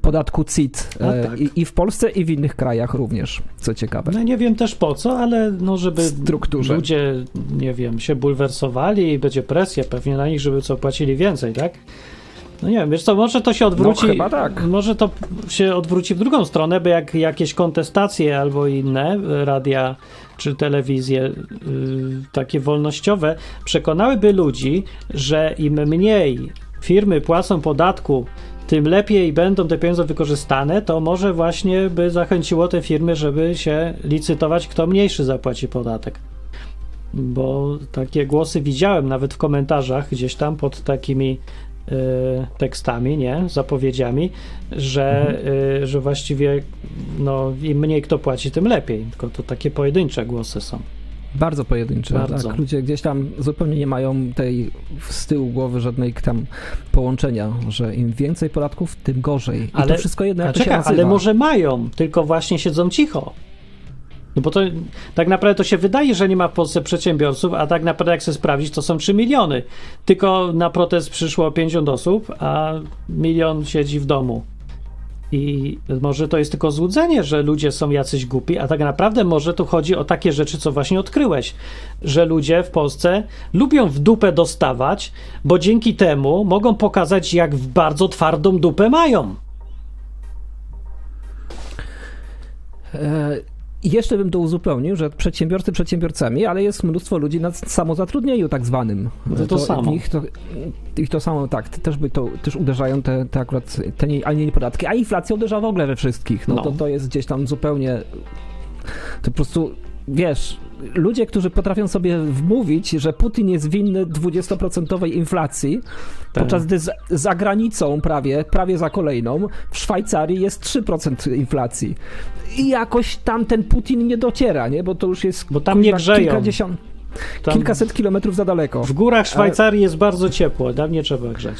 podatku CIT e, tak. i, i w Polsce i w innych krajach również, co ciekawe. no nie wiem też po co, ale no żeby strukturze. ludzie, nie wiem, się bulwersowali i będzie presja pewnie na nich, żeby co płacili więcej, tak? No nie wiem, wiesz co, może to się odwróci. No, chyba tak. Może to się odwróci w drugą stronę, bo jak jakieś kontestacje albo inne radia czy telewizje y, takie wolnościowe przekonałyby ludzi, że im mniej firmy płacą podatku, tym lepiej będą te pieniądze wykorzystane, to może właśnie by zachęciło te firmy, żeby się licytować, kto mniejszy zapłaci podatek. Bo takie głosy widziałem nawet w komentarzach gdzieś tam pod takimi y, tekstami, nie, zapowiedziami, że, y, że właściwie no, im mniej kto płaci, tym lepiej. Tylko to takie pojedyncze głosy są. Bardzo pojedyncze. Bardzo. Tak. Ludzie gdzieś tam zupełnie nie mają tej z tyłu głowy żadnej tam połączenia, że im więcej podatków, tym gorzej. I Ale- to wszystko jedno, A się nazywa. ale może mają, tylko właśnie siedzą cicho. No bo to tak naprawdę to się wydaje, że nie ma w Polsce przedsiębiorców, a tak naprawdę jak chcę sprawdzić, to są 3 miliony. Tylko na protest przyszło 50 osób, a milion siedzi w domu. I może to jest tylko złudzenie, że ludzie są jacyś głupi, a tak naprawdę może tu chodzi o takie rzeczy, co właśnie odkryłeś, że ludzie w Polsce lubią w dupę dostawać, bo dzięki temu mogą pokazać, jak bardzo twardą dupę mają. I jeszcze bym to uzupełnił, że przedsiębiorcy przedsiębiorcami, ale jest mnóstwo ludzi na samozatrudnieniu tak zwanym. No to samo. w Ich to, ich to samo, tak, też by to też uderzają te, te akurat te nie, a nie podatki, a inflacja uderza w ogóle we wszystkich. No, No. To, to jest gdzieś tam zupełnie, to po prostu, wiesz, ludzie, którzy potrafią sobie wmówić, że Putin jest winny 20% inflacji, Tak. podczas gdy za, za granicą prawie, prawie za kolejną, w Szwajcarii jest 3% inflacji. I jakoś tam ten Putin nie dociera, nie? Bo to już jest Bo tam nie grzeją. kilkadziesiąt, Tam kilkaset kilometrów za daleko. W górach Szwajcarii jest bardzo ciepło, tam nie trzeba grzać.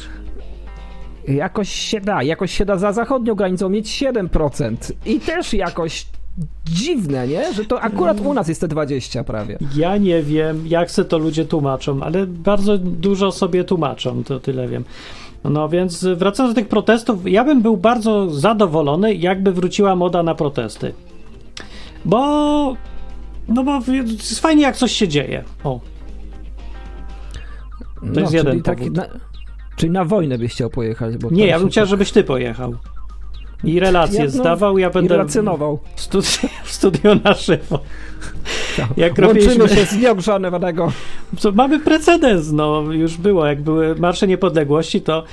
Jakoś się da, jakoś się da za zachodnią granicą mieć 7%. I też jakoś dziwne, nie? Że to akurat u nas jest te 20 prawie. Ja nie wiem, jak se to ludzie tłumaczą, ale bardzo dużo sobie tłumaczą, to tyle wiem. No więc wracając do tych protestów, ja bym był bardzo zadowolony, jakby wróciła moda na protesty. Bo. No bo jest fajnie, jak coś się dzieje. O, To jest jeden czyli, powód. na, czyli na wojnę byś chciał pojechać. Bo nie, ja bym chciał, tak- żebyś ty pojechał. I relacje Ja, no, zdawał, ja I będę relacjonował. w studio, na żywo. Tak. Jak Łączymy robiliśmy- się z. Co, mamy precedens, no już było, jak były marsze niepodległości, to,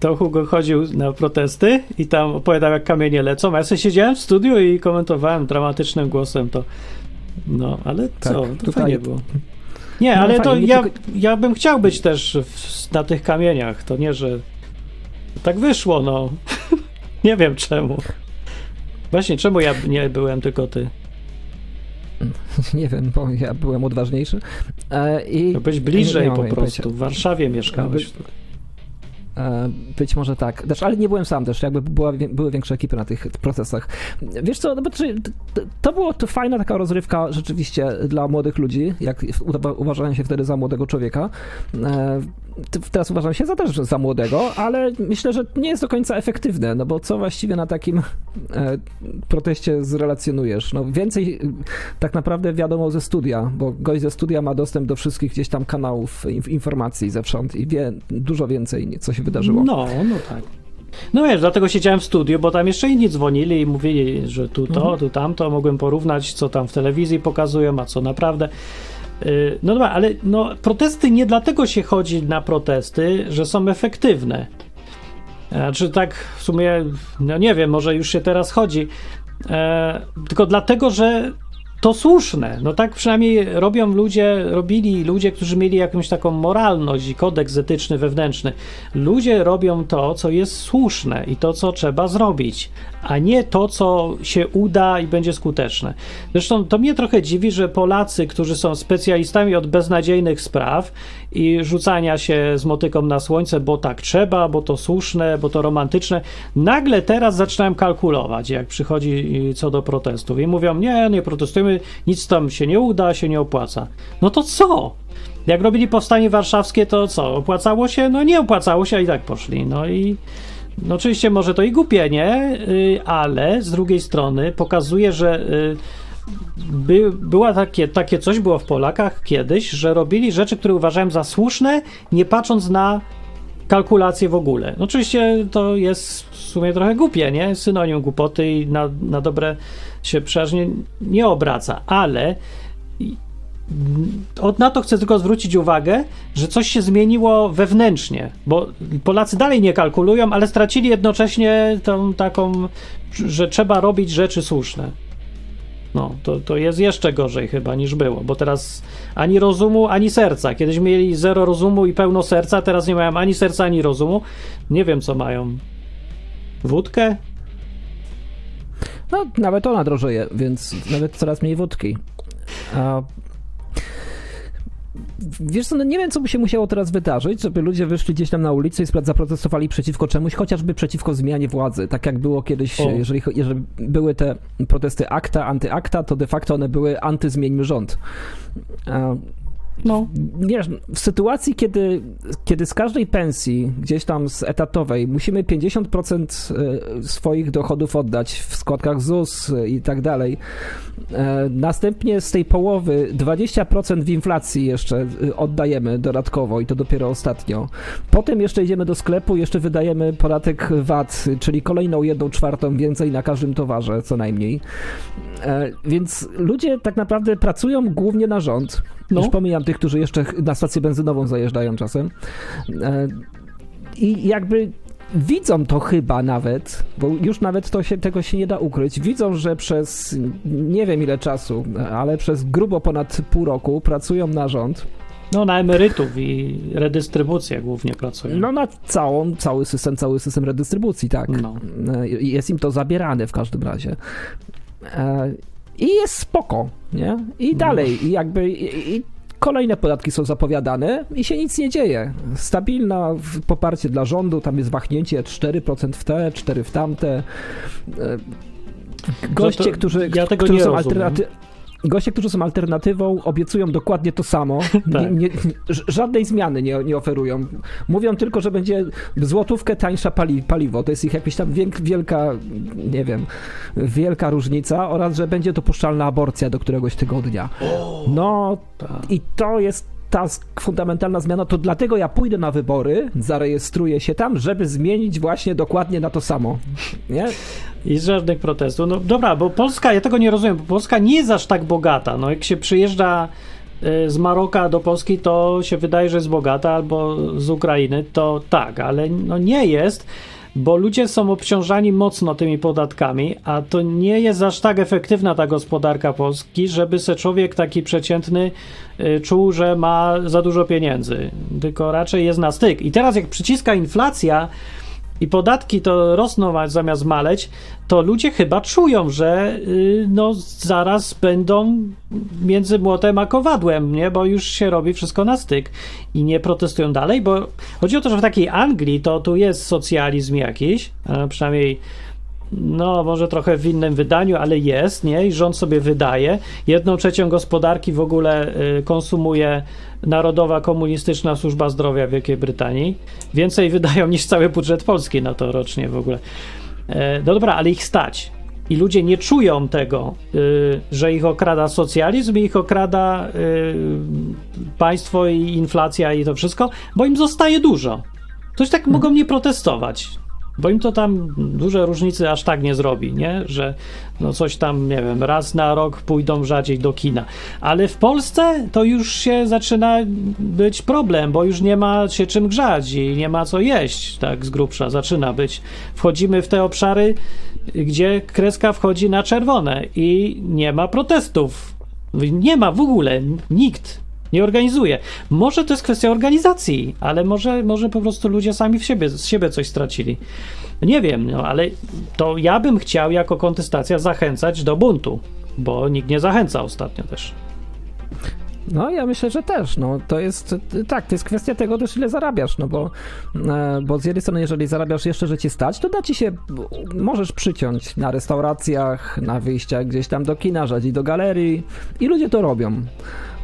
to Hugo chodził na protesty i tam opowiadał, jak kamienie lecą, a ja sobie siedziałem w studiu i komentowałem dramatycznym głosem to. No, ale co, Tak, to tutaj- fajnie było. Nie, No ale to fajnie, nie ja, tylko- ja bym chciał być też w, na tych kamieniach, to nie, że tak wyszło, no. (laughs) nie wiem czemu. Właśnie, czemu ja nie byłem, tylko ty? (laughs) Nie wiem, bo ja byłem odważniejszy. E, i być nie bliżej po prostu. W Warszawie mieszkałeś. E, Być może tak. Też, ale nie byłem sam też, jakby była, były większe ekipy na tych protestach. Wiesz co, no to- było to fajna taka rozrywka rzeczywiście dla młodych ludzi, jak uwa- uważałem się wtedy za młodego człowieka. Teraz uważam się za też za młodego, ale myślę, że nie jest do końca efektywne, no bo co właściwie na takim e, proteście zrelacjonujesz? No więcej e, tak naprawdę wiadomo ze studia, bo gość ze studia ma dostęp do wszystkich gdzieś tam kanałów inf- informacji zewsząd i wie dużo więcej, co się wydarzyło. No, no tak. No wiesz, dlatego siedziałem w studiu, bo tam jeszcze inni dzwonili i mówili, że tu to, Mhm. tu tamto, mogłem porównać, co tam w telewizji pokazują, a co naprawdę. Yy, No dobra, ale no, protesty nie dlatego się chodzi na protesty, że są efektywne. Znaczy tak w sumie, no nie wiem, może już się teraz chodzi, e, tylko dlatego, że to słuszne. No tak przynajmniej robią ludzie, robili ludzie, którzy mieli jakąś taką moralność i kodeks etyczny wewnętrzny. Ludzie robią to, co jest słuszne i to, co trzeba zrobić, a nie to, co się uda i będzie skuteczne. Zresztą to mnie trochę dziwi, że Polacy, którzy są specjalistami od beznadziejnych spraw i rzucania się z motyką na słońce, bo tak trzeba, bo to słuszne, bo to romantyczne, nagle teraz zaczynają kalkulować, jak przychodzi y, co do protestów i mówią, nie, nie protestujemy, nic tam się nie uda, się nie opłaca. No to co? Jak robili powstanie warszawskie, to co? Opłacało się? No nie opłacało się, a i tak poszli. No i no oczywiście może to i głupie, nie? Y, Ale z drugiej strony pokazuje, że y, by, była takie, takie coś było w Polakach kiedyś, że robili rzeczy, które uważałem za słuszne, nie patrząc na kalkulacje w ogóle. No, oczywiście to jest w sumie trochę głupie, nie? Synonim głupoty i na, na dobre się przeważnie nie obraca, ale na to chcę tylko zwrócić uwagę, że coś się zmieniło wewnętrznie, bo Polacy dalej nie kalkulują, ale stracili jednocześnie tą taką, że trzeba robić rzeczy słuszne. No, to, to jest jeszcze gorzej chyba niż było, bo teraz ani rozumu, ani serca. Kiedyś mieli zero rozumu i pełno serca, teraz nie mają ani serca, ani rozumu. Nie wiem, co mają. Wódkę? No, nawet ona drożeje, więc nawet coraz mniej wódki. A Wiesz co, no nie wiem, co by się musiało teraz wydarzyć, żeby ludzie wyszli gdzieś tam na ulicę i zaprotestowali przeciwko czemuś, chociażby przeciwko zmianie władzy. Tak jak było kiedyś, jeżeli, jeżeli były te protesty akta, antyakta, to de facto one były antyzmieńmy rząd. No. Wiesz, w sytuacji, kiedy, kiedy z każdej pensji, gdzieś tam z etatowej, musimy 50% e, swoich dochodów oddać w składkach ZUS i tak dalej, e, następnie z tej połowy 20% w inflacji jeszcze e, oddajemy dodatkowo i to dopiero ostatnio. Potem jeszcze idziemy do sklepu, jeszcze wydajemy podatek VAT, czyli kolejną jedną czwartą więcej na każdym towarze, co najmniej. Więc ludzie tak naprawdę pracują głównie na rząd. No. Już pomijam tych, którzy jeszcze na stację benzynową zajeżdżają czasem. E, I jakby widzą to chyba nawet, bo już nawet to się, tego się nie da ukryć, widzą, że przez nie wiem ile czasu, ale przez grubo ponad pół roku pracują na rząd. No na emerytów i redystrybucję głównie pracują. No na całą, cały system, cały system redystrybucji, tak. No. E, jest im to zabierane w każdym razie. I jest spoko, nie? I dalej, i jakby i, i kolejne podatki są zapowiadane i się nic nie dzieje. Stabilne poparcie dla rządu, tam jest wahnięcie 4% w te, 4 w tamte. E, goście, to, którzy, ja którzy są alternatywni goście, którzy są alternatywą, obiecują dokładnie to samo. (laughs) tak. nie, nie, żadnej zmiany nie, nie oferują. Mówią tylko, że będzie złotówkę tańsza pali, paliwo. To jest ich jakaś tam wielka, nie wiem, wielka różnica oraz, że będzie dopuszczalna aborcja do któregoś tygodnia. No tak. i to jest ta fundamentalna zmiana, to dlatego ja pójdę na wybory, zarejestruję się tam, żeby zmienić właśnie dokładnie na to samo. Nie? I żadnych protestów. No dobra, bo Polska, ja tego nie rozumiem, bo Polska nie jest aż tak bogata. No jak się przyjeżdża y, z Maroka do Polski, to się wydaje, że jest bogata, albo z Ukrainy, to tak, ale no nie jest bo ludzie są obciążani mocno tymi podatkami, a to nie jest aż tak efektywna ta gospodarka Polski, żeby se człowiek taki przeciętny y, czuł, że ma za dużo pieniędzy, tylko raczej jest na styk. I teraz jak przyciska inflacja, i podatki to rosną zamiast maleć, to ludzie chyba czują, że yy, no, zaraz będą między młotem a kowadłem, nie? bo już się robi wszystko na styk i nie protestują dalej, bo chodzi o to, że w takiej Anglii to tu jest socjalizm jakiś, przynajmniej no może trochę w innym wydaniu, ale jest, nie? I rząd sobie wydaje. Jedną trzecią gospodarki w ogóle y, konsumuje Narodowa Komunistyczna Służba Zdrowia Wielkiej Brytanii. Więcej wydają niż cały budżet polski na to rocznie w ogóle. E, no dobra, ale ich stać. I ludzie nie czują tego, y, że ich okrada socjalizm, ich okrada y, państwo i inflacja i to wszystko, bo im zostaje dużo. Ktoś tak mogą nie protestować. Bo im to tam duże różnice aż tak nie zrobi, nie? Że no coś tam, nie wiem, raz na rok pójdą rzadziej do kina. Ale w Polsce to już się zaczyna być problem, bo już nie ma się czym grzać i nie ma co jeść, tak z grubsza zaczyna być. Wchodzimy w te obszary, gdzie kreska wchodzi na czerwone i nie ma protestów. Nie ma w ogóle nikt nie organizuje. Może to jest kwestia organizacji, ale może, może po prostu ludzie sami w siebie, z siebie coś stracili. Nie wiem, no, ale to ja bym chciał jako kontestacja zachęcać do buntu, bo nikt nie zachęca ostatnio też. No, ja myślę, że też. No, to jest tak, to jest kwestia tego też, ile zarabiasz, no bo, e, bo z jednej strony, jeżeli zarabiasz jeszcze, że ci stać, to da ci się, możesz przyciąć na restauracjach, na wyjściach gdzieś tam do kina, rzadziej do galerii i ludzie to robią.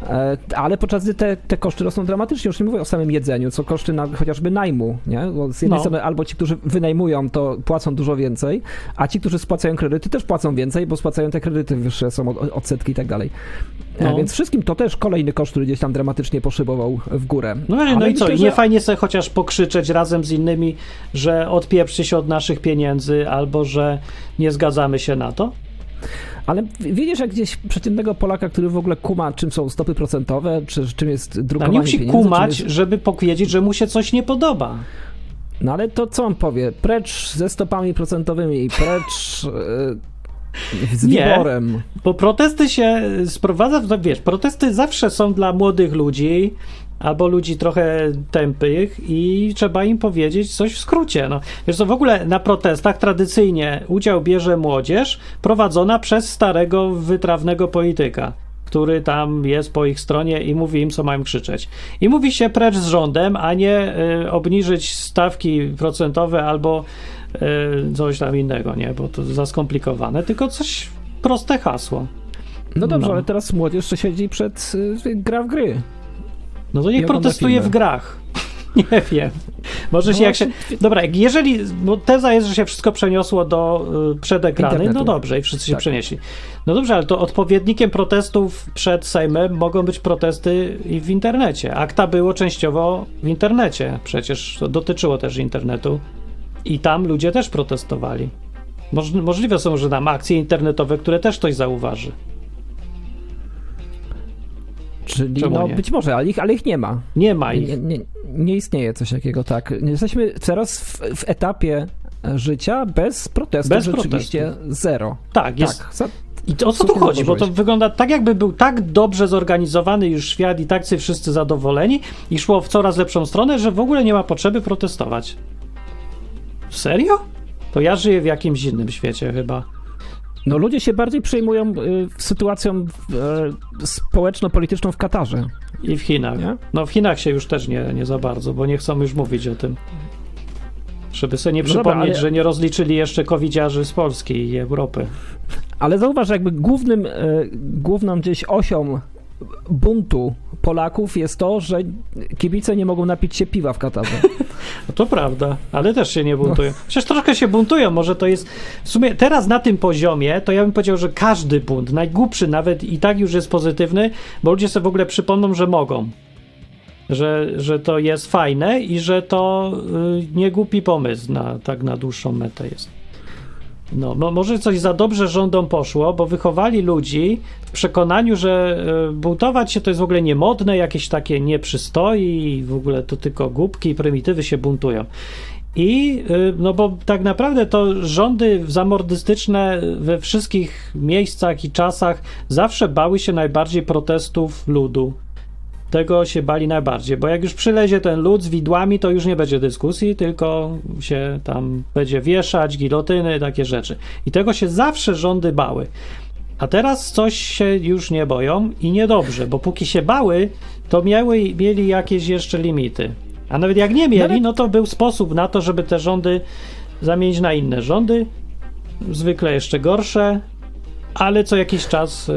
E, ale podczas gdy te, te koszty rosną dramatycznie, już nie mówię o samym jedzeniu, co koszty na, chociażby najmu, nie? Bo z jednej No. strony albo ci, którzy wynajmują, to płacą dużo więcej, a ci, którzy spłacają kredyty, też płacą więcej, bo spłacają te kredyty wyższe, są od- odsetki i tak dalej. E, No. Więc wszystkim to też kolejny koszt, który gdzieś tam dramatycznie poszybował w górę. No, no i co? I nie że- fajnie sobie chociaż pokrzyczeć razem z innymi, że odpieprzcie się od naszych pieniędzy albo że nie zgadzamy się na to? Ale widzisz, jak gdzieś przeciętnego Polaka, który w ogóle kuma, czym są stopy procentowe, czy czym jest drukowanie nie musi pieniędzy, kumać, jest... żeby powiedzieć, że mu się coś nie podoba. No ale to co on powie? Precz ze stopami procentowymi, precz e, z Nie. wiborem. Bo protesty się sprowadza, no wiesz, protesty zawsze są dla młodych ludzi albo ludzi trochę tępych i trzeba im powiedzieć coś w skrócie. No, wiesz co, w ogóle na protestach tradycyjnie udział bierze młodzież prowadzona przez starego, wytrawnego polityka, który tam jest po ich stronie i mówi im, co mają krzyczeć. I mówi się precz z rządem, a nie y, obniżyć stawki procentowe albo y, coś tam innego, nie, bo to za skomplikowane, tylko coś proste hasło. No dobrze, No. ale teraz młodzież siedzi przed y, gra w gry. No to niech ogląda protestuje w grach. (laughs) Nie wiem. Może się No jak się. Dobra, jeżeli. Bo teza jest, że się wszystko przeniosło do y, przed ekrany, Internetu. no dobrze, i wszyscy się Tak. przenieśli. No dobrze, ale to odpowiednikiem protestów przed Sejmem mogą być protesty i w internecie. Akta było częściowo w internecie. Przecież to dotyczyło też internetu. I tam ludzie też protestowali. Moż, możliwe są, że tam akcje internetowe, które też ktoś zauważy. Czyli Czemu no nie? być może, ale ich, ale ich nie ma. Nie ma ich. Nie, nie, nie istnieje coś takiego, tak. Jesteśmy teraz w, w etapie życia bez protestów, Bez rzeczywiście zero. Tak, jest. Tak, za, I to, o co tu chodzi? Bo to wygląda tak, jakby był tak dobrze zorganizowany już świat i takcy wszyscy zadowoleni i szło w coraz lepszą stronę, że w ogóle nie ma potrzeby protestować. Serio? To ja żyję w jakimś innym świecie chyba. No ludzie się bardziej przejmują y, sytuacją y, społeczno-polityczną w Katarze. I w Chinach. Nie? No w Chinach się już też nie, nie za bardzo, bo nie chcą już mówić o tym. Żeby sobie nie No dobra, przypomnieć, ale- że nie rozliczyli jeszcze covidziarzy z Polski i Europy. Ale zauważ, jakby głównym, e, główną gdzieś osią buntu Polaków jest to, że kibice nie mogą napić się piwa w Katarze. (laughs) No to prawda, ale też się nie No. buntują. Przecież troszkę się buntują, może to jest. W sumie teraz na tym poziomie, to ja bym powiedział, że każdy bunt, najgłupszy nawet i tak już jest pozytywny, bo ludzie sobie w ogóle przypomną, że mogą. Że, że to jest fajne i że to y, nie głupi pomysł na, tak na dłuższą metę jest. No, może coś za dobrze rządom poszło, bo wychowali ludzi w przekonaniu, że y, buntować się to jest w ogóle niemodne, jakieś takie nie przystoi w ogóle to tylko głupki i prymitywy się buntują. I y, no bo tak naprawdę to rządy zamordystyczne we wszystkich miejscach i czasach zawsze bały się najbardziej protestów ludu. Tego się bali najbardziej, bo jak już przylezie ten lud z widłami, to już nie będzie dyskusji, tylko się tam będzie wieszać, gilotyny, takie rzeczy. I tego się zawsze rządy bały. A teraz coś się już nie boją i niedobrze, bo póki się bały, to miały, mieli jakieś jeszcze limity. A nawet jak nie mieli, no to był sposób na to, żeby te rządy zamienić na inne rządy, zwykle jeszcze gorsze, ale co jakiś czas y,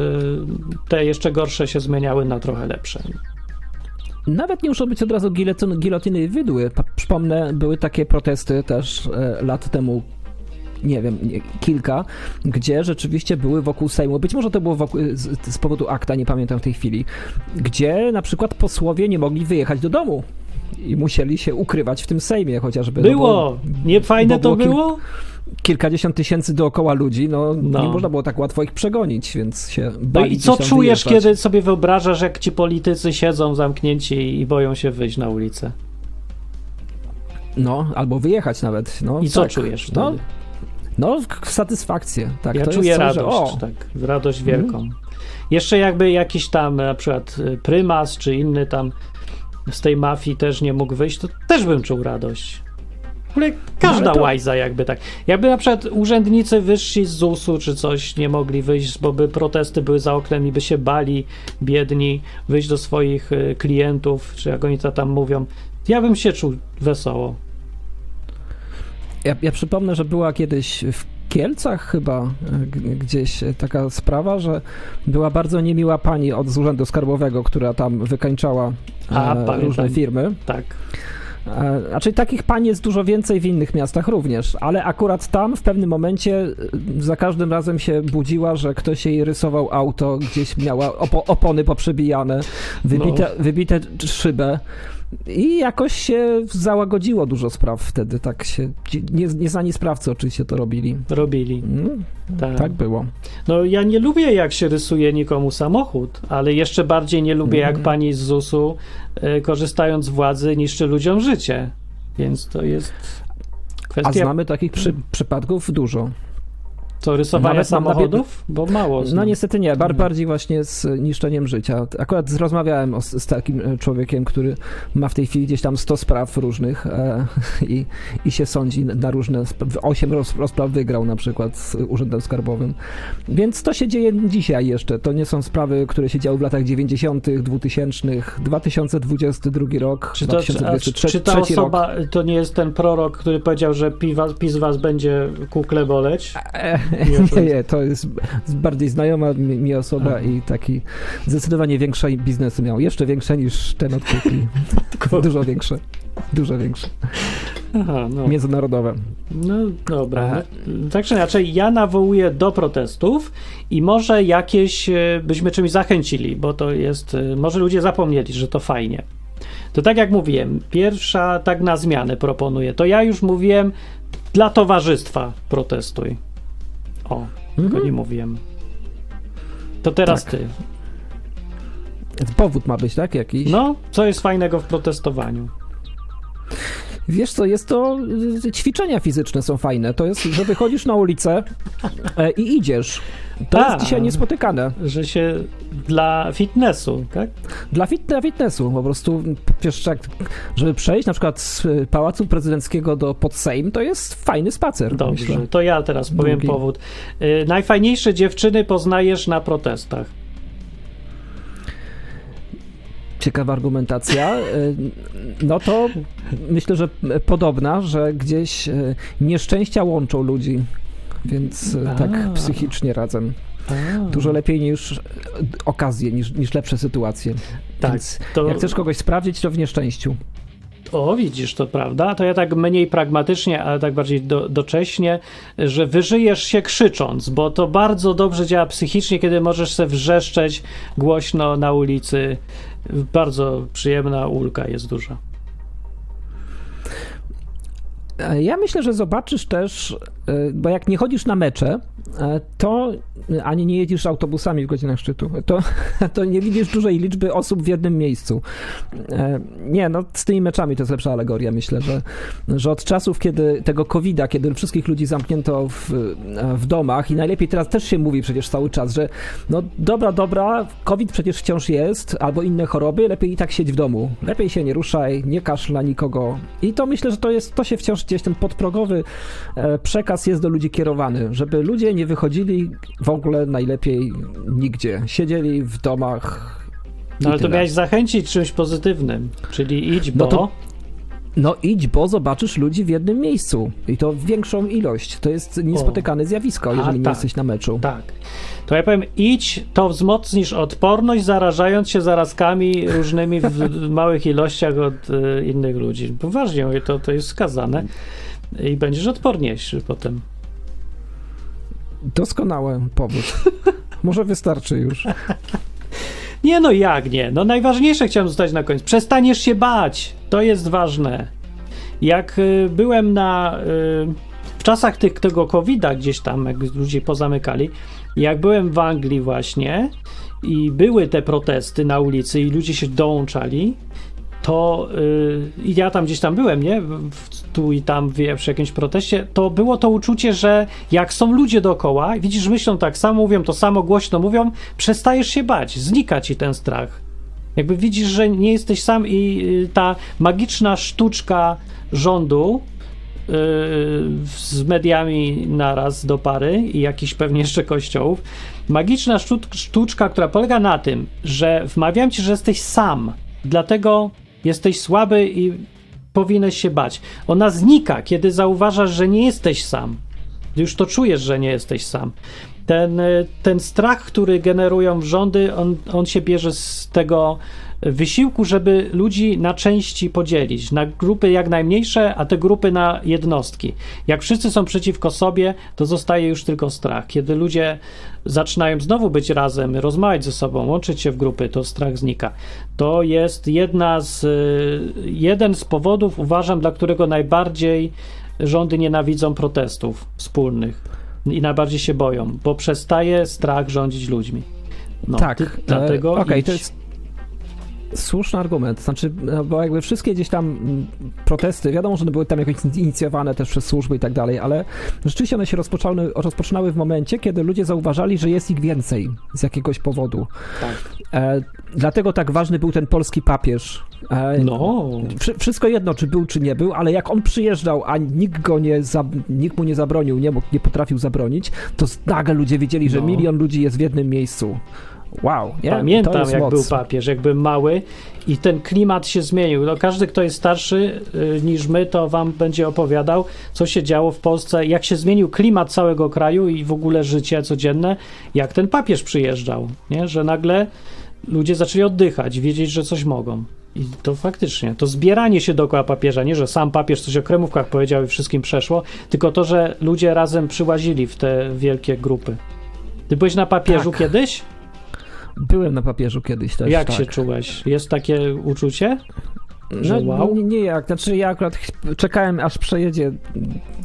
te jeszcze gorsze się zmieniały na trochę lepsze. Nawet nie muszą być od razu gilotyn, gilotyny i wydły. Przypomnę, były takie protesty też e, lat temu, nie wiem, kilka, gdzie rzeczywiście były wokół Sejmu. Być może to było wokół, z, z powodu akta, nie pamiętam w tej chwili, gdzie na przykład posłowie nie mogli wyjechać do domu. I musieli się ukrywać w tym Sejmie chociażby. no bo Było! Nie fajne bo to było kil- było? Kilkadziesiąt tysięcy dookoła ludzi, no, No. nie można było tak łatwo ich przegonić, więc się No i co czujesz, wyjeżdżać. kiedy sobie wyobrażasz, jak ci politycy siedzą zamknięci i boją się wyjść na ulicę? No, albo wyjechać nawet. No, I co tak. czujesz No, wtedy? No, k- satysfakcję. Tak, ja czuję radość, Że, o, Mhm. tak, radość wielką. Jeszcze jakby jakiś tam na przykład y, prymas czy inny tam z tej mafii też nie mógł wyjść, to też bym czuł radość. W ogóle każda No, ale to- łajza jakby tak. Jakby na przykład urzędnicy wyżsi z ZUS-u czy coś nie mogli wyjść, bo by protesty były za oknem i by się bali, biedni, wyjść do swoich y, klientów, czy jak oni to tam mówią. Ja bym się czuł wesoło. ja, ja przypomnę, że była kiedyś w Kielcach chyba gdzieś taka sprawa, że była bardzo niemiła pani od z Urzędu Skarbowego, która tam wykańczała A, różne firmy. Tak. Znaczy takich pań jest dużo więcej w innych miastach również, ale akurat tam w pewnym momencie za każdym razem się budziła, że ktoś jej rysował auto, gdzieś miała opo opony poprzebijane, wybite, no. wybite szybę. I jakoś się załagodziło dużo spraw wtedy, tak się, nie, nieznani sprawcy oczywiście to robili. Robili. No, tak. tak. było. No ja nie lubię jak się rysuje nikomu samochód, ale jeszcze bardziej nie lubię jak mhm. pani z ZUS-u y, korzystając z władzy niszczy ludziom życie, więc to jest kwestia... A znamy takich przy, przypadków dużo. Co, rysowanie Nawet samochodów? Bo mało. Znam. No niestety nie, bar bardziej właśnie z niszczeniem życia. Akurat rozmawiałem o, z takim e, człowiekiem, który ma w tej chwili gdzieś tam 100 spraw różnych e, (laughs) i, i się sądzi na różne, 8 roz, rozpraw wygrał na przykład z Urzędem Skarbowym. Więc to się dzieje dzisiaj jeszcze. To nie są sprawy, które się działy w latach 90., 2000, 2022 rok, czy to, 2023 czy, czy ta osoba rok. to nie jest ten prorok, który powiedział, że PiS was będzie kukle boleć? E, nie, (laughs) nie, to jest bardziej znajoma mi, mi osoba Aha. i taki zdecydowanie większe biznesy miał. Jeszcze większe niż ten od kuki. Dużo większe. Dużo większe. Aha, no. Międzynarodowe. No dobra. No, tak czy inaczej, ja nawołuję do protestów i może jakieś e, byśmy czymś zachęcili, bo to jest, e, może ludzie zapomnieli, że to fajnie. To tak jak mówiłem, pierwsza tak na zmianę proponuję. To ja już mówiłem, dla towarzystwa protestuj. O, mhm. nie mówiłem. To teraz tak. ty. Powód ma być, tak? Jakiś? No, co jest fajnego w protestowaniu? Wiesz co, jest to, y, ćwiczenia fizyczne są fajne. To jest, że wychodzisz na ulicę e, i idziesz. To A, jest dzisiaj niespotykane. Że się dla fitnessu, tak? Dla, fit, dla fitnessu. Po prostu, wiesz, jak, żeby przejść na przykład z Pałacu Prezydenckiego do pod Sejm, to jest fajny spacer. Dobrze, myślę. to ja teraz powiem Drugi. powód. Y, najfajniejsze dziewczyny poznajesz na protestach. Ciekawa argumentacja. E, no to myślę, że podobna, że gdzieś e, nieszczęścia łączą ludzi, więc e, tak A. tak psychicznie razem. A. Dużo lepiej niż okazje, niż, niż lepsze sytuacje. Tak, więc to... jak chcesz kogoś sprawdzić, to w nieszczęściu. O, widzisz, to prawda. To ja tak mniej pragmatycznie, ale tak bardziej do, docześnie, że wyżyjesz się krzycząc, bo to bardzo dobrze działa psychicznie, kiedy możesz sobie wrzeszczeć głośno na ulicy. Bardzo przyjemna ulga jest duża. Ja myślę, że zobaczysz też, e, bo jak nie chodzisz na mecze, e, to ani nie jedziesz autobusami w godzinach szczytu, to, (laughs) to nie widzisz dużej liczby osób w jednym miejscu. E, nie, no z tymi meczami to jest lepsza alegoria, myślę, że, że od czasów, kiedy tego COVID-a, kiedy wszystkich ludzi zamknięto w, w domach i najlepiej teraz też się mówi przecież cały czas, że no dobra, dobra, COVID przecież wciąż jest, albo inne choroby, lepiej i tak siedź w domu. Lepiej się nie ruszaj, nie każ na nikogo. I to myślę, że to jest, to się wciąż gdzieś ten podprogowy e, przekaz jest do ludzi kierowany, żeby ludzie nie wychodzili w ogóle najlepiej nigdzie. Siedzieli w domach. No ale tyle. to miałeś zachęcić czymś pozytywnym, czyli idź, bo. No, to, no idź, bo zobaczysz ludzi w jednym miejscu i to większą ilość. To jest niespotykane o. zjawisko, jeżeli A, nie tak, jesteś na meczu. Tak. To ja powiem, idź, to wzmocnisz odporność, zarażając się zarazkami różnymi w małych ilościach od y, innych ludzi. Poważnie to, to jest skazane i będziesz odporniejszy potem. Doskonały powód. (laughs) Może wystarczy już. Nie no, jak nie? No najważniejsze chciałem zostać na koniec. Przestaniesz się bać. To jest ważne. Jak y, byłem na... Y, w czasach tych, tego COVID-a gdzieś tam, jak ludzie pozamykali, jak byłem w Anglii właśnie i były te protesty na ulicy i ludzie się dołączali, to yy, ja tam gdzieś tam byłem, nie? Tu i tam wie, przy jakimś proteście, to było to uczucie, że jak są ludzie dookoła, widzisz, myślą tak samo, mówią to samo, głośno mówią, przestajesz się bać, znika ci ten strach. Jakby widzisz, że nie jesteś sam i y, ta magiczna sztuczka rządu yy, z mediami naraz do pary i jakiś pewnie jeszcze kościołów, magiczna sztuczka, która polega na tym, że wmawiam ci, że jesteś sam, dlatego jesteś słaby i powinieneś się bać. Ona znika, kiedy zauważasz, że nie jesteś sam. Już to czujesz, że nie jesteś sam. Ten, y, ten strach, który generują rządy, on, on się bierze z tego wysiłku, żeby ludzi na części podzielić, na grupy jak najmniejsze, a te grupy na jednostki. Jak wszyscy są przeciwko sobie, to zostaje już tylko strach. Kiedy ludzie zaczynają znowu być razem, rozmawiać ze sobą, łączyć się w grupy, to strach znika. To jest jedna z, jeden z powodów, uważam, dla którego najbardziej rządy nienawidzą protestów wspólnych i najbardziej się boją, bo przestaje strach rządzić ludźmi. No, tak, ty, dlatego. E, Okej, okay, to jest słuszny argument. Znaczy, no, bo jakby wszystkie gdzieś tam mm, protesty, wiadomo, że one były tam jakoś inicjowane też przez służby i tak dalej, ale rzeczywiście one się rozpoczynały, rozpoczynały w momencie, kiedy ludzie zauważali, że jest ich więcej z jakiegoś powodu. Tak. E, dlatego tak ważny był ten polski papież. E, no. Wszystko jedno, czy był, czy nie był, ale jak on przyjeżdżał, a nikt go nie, nikt mu nie zabronił, nie mógł, nie potrafił zabronić, to nagle ludzie wiedzieli, że no. milion ludzi jest w jednym miejscu. Wow, nie? Pamiętam, jak moc. był papież, jak byłem mały i ten klimat się zmienił. No, każdy, kto jest starszy y, niż my, to wam będzie opowiadał, co się działo w Polsce, jak się zmienił klimat całego kraju i w ogóle życie codzienne, jak ten papież przyjeżdżał, nie? że nagle ludzie zaczęli oddychać, wiedzieć, że coś mogą. I to faktycznie, to zbieranie się dookoła papieża, nie, że sam papież coś o kremówkach powiedział i wszystkim przeszło, tylko to, że ludzie razem przyłazili w te wielkie grupy. Ty byłeś na papieżu tak. kiedyś? Byłem na papieżu kiedyś też. Jak tak. się czułeś? Jest takie uczucie? Że no, wow? nie, nie jak. Znaczy ja akurat czekałem aż przejedzie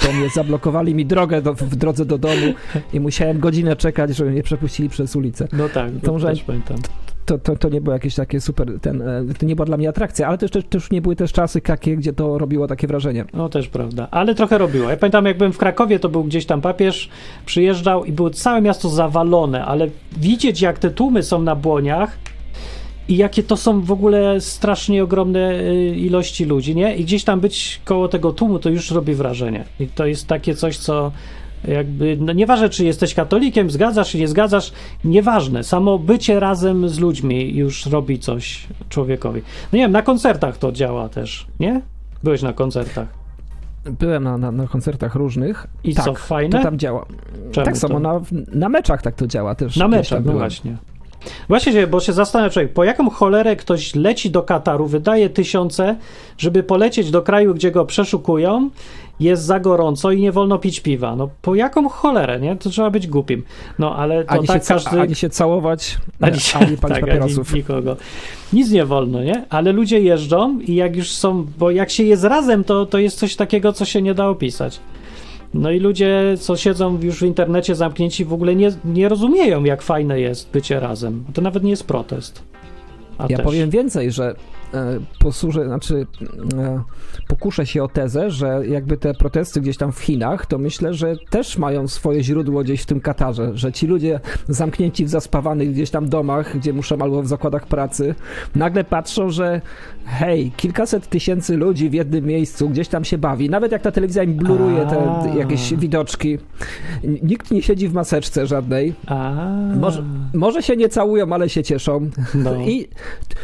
do mnie, zablokowali mi drogę do, w drodze do domu i musiałem godzinę czekać, żeby mnie przepuścili przez ulicę. No tak, to może, też pamiętam to, to, to nie było jakieś takie super, ten, e, to nie była dla mnie atrakcja, ale też, też, też nie były też czasy takie, gdzie to robiło takie wrażenie. No też prawda, ale trochę robiło. Ja pamiętam, jak byłem w Krakowie, to był gdzieś tam papież, przyjeżdżał i było całe miasto zawalone, ale widzieć, jak te tłumy są na błoniach, i jakie to są w ogóle strasznie ogromne e, ilości ludzi, nie? I gdzieś tam być koło tego tłumu, to już robi wrażenie. I to jest takie coś, co jakby, no nieważne, czy jesteś katolikiem, zgadzasz czy nie zgadzasz, nieważne. Samo bycie razem z ludźmi już robi coś człowiekowi. No nie wiem, na koncertach to działa też, nie? Byłeś na koncertach. Byłem na, na, na koncertach różnych. I tak, co, fajne? To tam działa. Czemu tak samo, na, na meczach tak to działa też. Na meczach, no właśnie. Właśnie, bo się zastanawia człowiek, po jaką cholerę ktoś leci do Kataru, wydaje tysiące, żeby polecieć do kraju, gdzie go przeszukują jest za gorąco i nie wolno pić piwa. No po jaką cholerę, nie? To trzeba być głupim. No ale to ani tak się, każdy... Ani się całować, ani, się, ani palić tak, papierosów. Ani nikogo. Nic nie wolno, nie? Ale ludzie jeżdżą i jak już są, bo jak się jest razem, to, to jest coś takiego, co się nie da opisać. No i ludzie, co siedzą już w internecie zamknięci, w ogóle nie, nie rozumieją, jak fajne jest bycie razem. To nawet nie jest protest. A ja też. powiem więcej, że posłużę, znaczy e, pokuszę się o tezę, że jakby te protesty gdzieś tam w Chinach, to myślę, że też mają swoje źródło gdzieś w tym Katarze, że ci ludzie zamknięci w zaspawanych gdzieś tam domach, gdzie muszą albo w zakładach pracy, nagle patrzą, że hej, kilkaset tysięcy ludzi w jednym miejscu gdzieś tam się bawi, nawet jak ta telewizja im bluruje te jakieś widoczki, nikt nie siedzi w maseczce żadnej, może, może się nie całują, ale się cieszą. No. i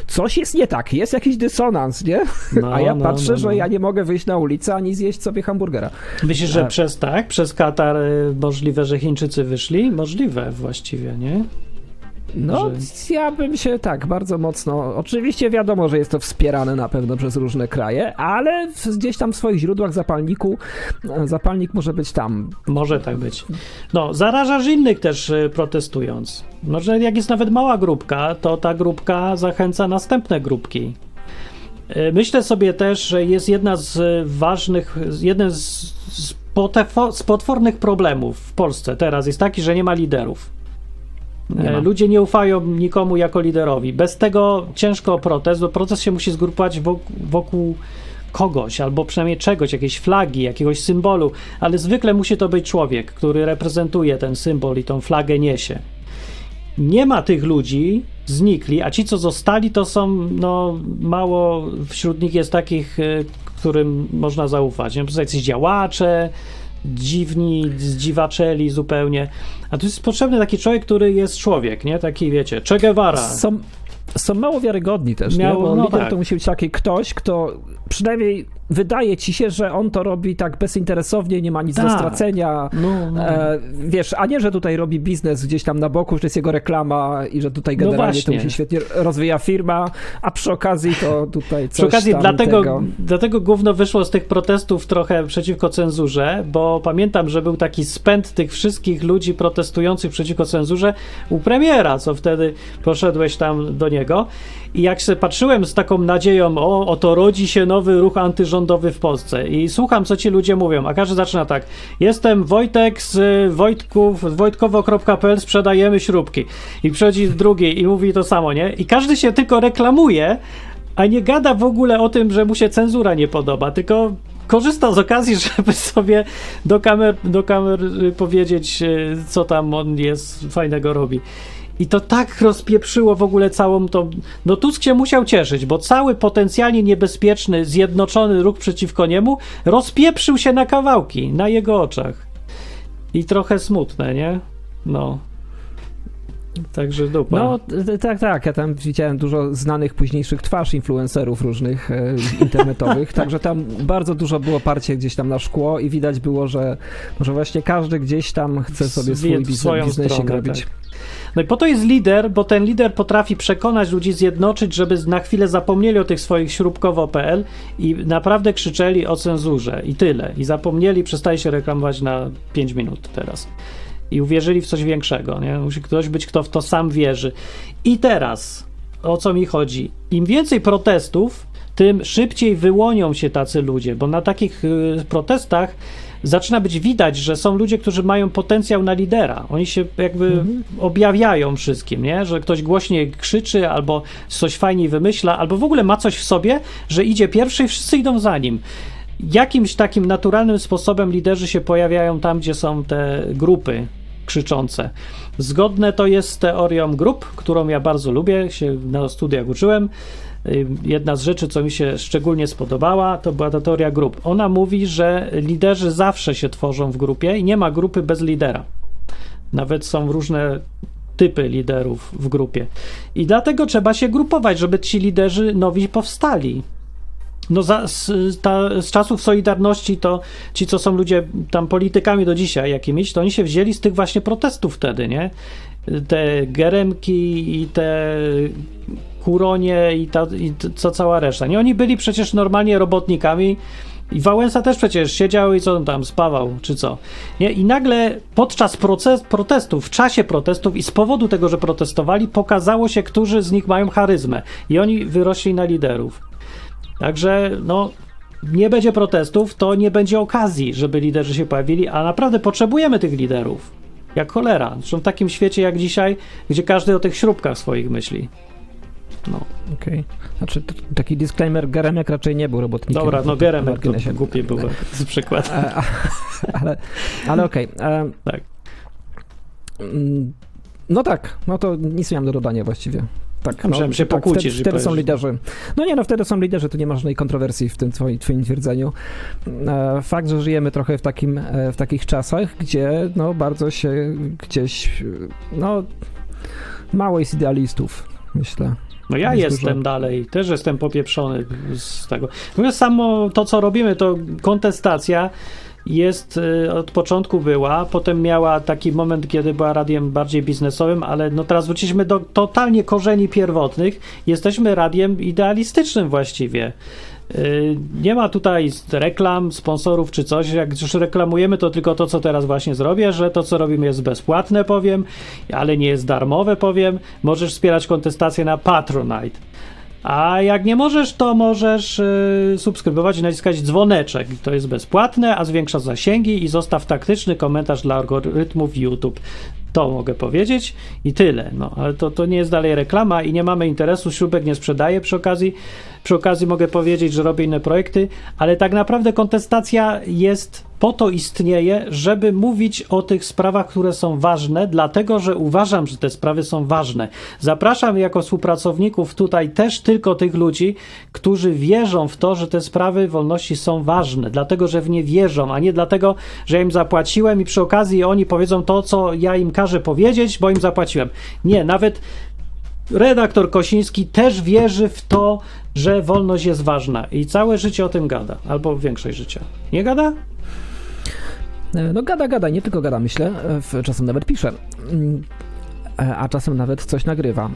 coś jest nie tak, jest jakiś dysonans, nie? No, A ja no, patrzę, no, że no. ja nie mogę wyjść na ulicę ani zjeść sobie hamburgera. Myślisz, że A... przez tak, przez Katar y, możliwe, że Chińczycy wyszli? Możliwe właściwie, nie? No, że... ja bym się tak bardzo mocno. Oczywiście wiadomo, że jest to wspierane na pewno przez różne kraje, ale gdzieś tam w swoich źródłach zapalniku e, zapalnik może być tam. Może tak być. No, zarażasz innych też e, protestując. Może jak jest nawet mała grupka, to ta grupka zachęca następne grupki. E, myślę sobie też, że jest jedna z ważnych, jeden z, z potwornych problemów w Polsce teraz jest taki, że nie ma liderów. Nie Ludzie nie ufają nikomu jako liderowi. Bez tego ciężko o protest, bo protest się musi zgrupować wokół, kogoś, albo przynajmniej czegoś, jakiejś flagi, jakiegoś symbolu, ale zwykle musi to być człowiek, który reprezentuje ten symbol i tą flagę niesie. Nie ma tych ludzi, znikli, a ci, co zostali, to są, no, mało wśród nich jest takich, y, którym można zaufać. Nie? To są jacyś działacze, dziwni, zdziwaczeli zupełnie. A tu jest potrzebny taki człowiek, który jest człowiek, nie? Taki, wiecie, Che Guevara. Są, są mało wiarygodni też, Miało, nie? Bo no lider tak. to musi być taki ktoś, kto przynajmniej wydaje ci się, że on to robi tak bezinteresownie, nie ma nic do Tak. stracenia. No, no. E, wiesz, a nie, że tutaj robi biznes gdzieś tam na boku, że to jest jego reklama i że tutaj No generalnie to właśnie. mu się świetnie rozwija firma, a przy okazji to tutaj coś Przy okazji, dlatego, tego. dlatego gówno wyszło z tych protestów trochę przeciwko cenzurze, bo pamiętam, że był taki spęd tych wszystkich ludzi protestujących przeciwko cenzurze u premiera, co wtedy poszedłeś tam do niego. I jak się patrzyłem z taką nadzieją, o, oto rodzi się nowy ruch antyrządowy w Polsce i słucham, co ci ludzie mówią, a każdy zaczyna tak, jestem Wojtek z y, Wojtków, wojtkowo.pl, sprzedajemy śrubki. I przychodzi drugi i mówi to samo, nie? I każdy się tylko reklamuje, a nie gada w ogóle o tym, że mu się cenzura nie podoba, tylko korzysta z okazji, (laughs) żeby sobie do kamer, do kamer powiedzieć, y, co tam on jest fajnego robi. I to tak rozpieprzyło w ogóle całą tą. No Tusk się musiał cieszyć, bo cały potencjalnie niebezpieczny, zjednoczony ruch przeciwko niemu rozpieprzył się na kawałki na jego oczach. I trochę smutne, nie? No. Także dupa. No tak, tak. Ja tam widziałem dużo znanych późniejszych twarz influencerów różnych e, internetowych, (laughs) także tam bardzo dużo było parcie gdzieś tam na szkło i widać było, że, że właśnie każdy gdzieś tam chce sobie swój biznes, biznesik robić. tak. No i po to jest lider, bo ten lider potrafi przekonać ludzi, zjednoczyć, żeby na chwilę zapomnieli o tych swoich śrubkowo.pl i naprawdę krzyczeli o cenzurze i tyle. I zapomnieli, przestali się reklamować na 5 minut teraz. I uwierzyli w coś większego. Nie? Musi ktoś być, kto w to sam wierzy. I teraz, o co mi chodzi? Im więcej protestów, tym szybciej wyłonią się tacy ludzie, bo na takich y, protestach zaczyna być widać, że są ludzie, którzy mają potencjał na lidera. Oni się jakby objawiają wszystkim, nie? Że ktoś głośniej krzyczy, albo coś fajniej wymyśla, albo w ogóle ma coś w sobie, że idzie pierwszy i wszyscy idą za nim. Jakimś takim naturalnym sposobem liderzy się pojawiają tam, gdzie są te grupy krzyczące. Zgodne to jest z teorią grup, którą ja bardzo lubię, się na studiach uczyłem. Y, Jedna z rzeczy, co mi się szczególnie spodobała, to była ta teoria grup. Ona mówi, że liderzy zawsze się tworzą w grupie i nie ma grupy bez lidera. Nawet są różne typy liderów w grupie. I dlatego trzeba się grupować, żeby ci liderzy nowi powstali. No za, z, ta, z czasów Solidarności to ci, co są ludzie tam politykami do dzisiaj jakimiś, to oni się wzięli z tych właśnie protestów wtedy, nie? Te Geremki i te Kuronie i, ta, i co cała reszta. Nie, oni byli przecież normalnie robotnikami i Wałęsa też przecież siedział i co tam, spawał, czy co. Nie? I nagle podczas proces, protestów, w czasie protestów i z powodu tego, że protestowali, pokazało się, którzy z nich mają charyzmę i oni wyrośli na liderów. Także no, nie będzie protestów, to nie będzie okazji, żeby liderzy się pojawili, a naprawdę potrzebujemy tych liderów. Jak cholera. Zresztą w takim świecie jak dzisiaj, gdzie każdy o tych śrubkach swoich myśli. No, Okej. Znaczy t- taki disclaimer, Geremek raczej nie był robotnikiem. dobra, no Geremek to głupi był (laughs) z przykład. E, a- ale ale okej. e, Tak. mm, No tak, no to nic nie mam do dodania właściwie. Tak, Myślałem, że tak, pokłócisz Wtedy, wtedy są liderzy. No nie, no wtedy są liderzy, tu nie ma żadnej kontrowersji w tym twoim, twoim twierdzeniu. E, Fakt, że żyjemy trochę w, takim, e, w takich czasach, gdzie no bardzo się gdzieś, e, no mało jest idealistów, myślę. No ja Jest jestem dużo. dalej, też jestem popieprzony z tego. Natomiast samo to, co robimy, to kontestacja jest y, od początku była, potem miała taki moment, kiedy była radiem bardziej biznesowym, ale no teraz wróciliśmy do totalnie korzeni pierwotnych. Jesteśmy radiem idealistycznym właściwie. Y, Nie ma tutaj reklam, sponsorów czy coś. Jak już reklamujemy, to tylko to, co teraz właśnie zrobię, że to, co robimy, jest bezpłatne, powiem, ale nie jest darmowe, powiem. Możesz wspierać kontestację na Patronite. A jak nie możesz, to możesz y, subskrybować i naciskać dzwoneczek. To jest bezpłatne, a zwiększa zasięgi i zostaw taktyczny komentarz dla algorytmów YouTube. To mogę powiedzieć i tyle. No, ale to, to nie jest dalej reklama i nie mamy interesu, śrubek nie sprzedaję przy okazji. Przy okazji mogę powiedzieć, że robię inne projekty, ale tak naprawdę kontestacja jest po to istnieje, żeby mówić o tych sprawach, które są ważne, dlatego że uważam, że te sprawy są ważne. Zapraszam jako współpracowników tutaj też tylko tych ludzi, którzy wierzą w to, że te sprawy wolności są ważne, dlatego że w nie wierzą, a nie dlatego, że ja im zapłaciłem i przy okazji oni powiedzą to, co ja im każę powiedzieć, bo im zapłaciłem. Nie, nawet redaktor Kosiński też wierzy w to, że wolność jest ważna i całe życie o tym gada, albo większość życia. Nie gada? E, No gada, gada, nie tylko gada, myślę, e, czasem nawet pisze, e, a czasem nawet coś nagrywa.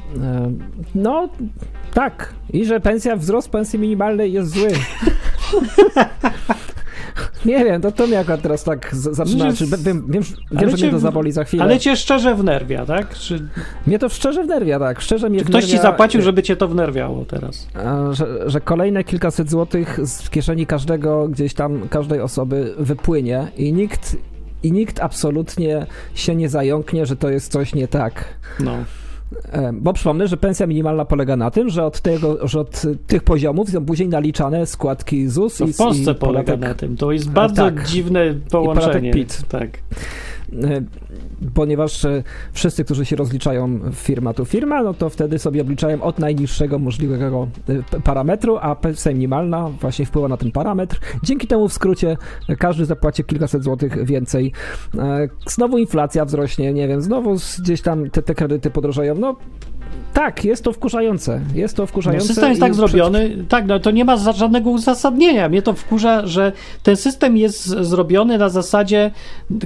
No, tak, i że pensja, wzrost pensji minimalnej jest zły. (laughs) Nie wiem, to, to mnie akurat teraz tak zaczyna, czy, wiem, wiem, wiem Ale że cię- mnie to zaboli za chwilę. Ale cię szczerze wnerwia, tak? Czy, Mnie to szczerze wnerwia, tak, szczerze mnie czy ktoś ci wnerwia, zapłacił, żeby cię to wnerwiało teraz? Że, że kolejne kilkaset złotych z kieszeni każdego, gdzieś tam, każdej osoby wypłynie i nikt, i nikt absolutnie się nie zająknie, że to jest coś nie tak. No. E, Bo przypomnę, że pensja minimalna polega na tym, że od, tego, że od tych poziomów są później naliczane składki ZUS To i w Polsce i polega podatek, na tym. To jest bardzo tak. dziwne połączenie. PIT. Tak. Ponieważ e, wszyscy, którzy się rozliczają firma to firma, no to wtedy sobie obliczają od najniższego możliwego e, parametru, a pensja minimalna właśnie wpływa na ten parametr. Dzięki temu w skrócie e, każdy zapłaci kilkaset złotych więcej. Znowu inflacja wzrośnie, nie wiem, znowu gdzieś tam te, te kredyty podrożeją. No tak, jest to wkurzające. Jest to No, wkurzające. system jest tak przed- zrobiony, tak, no to nie ma żadnego uzasadnienia. Mnie to wkurza, że ten system jest zrobiony na zasadzie,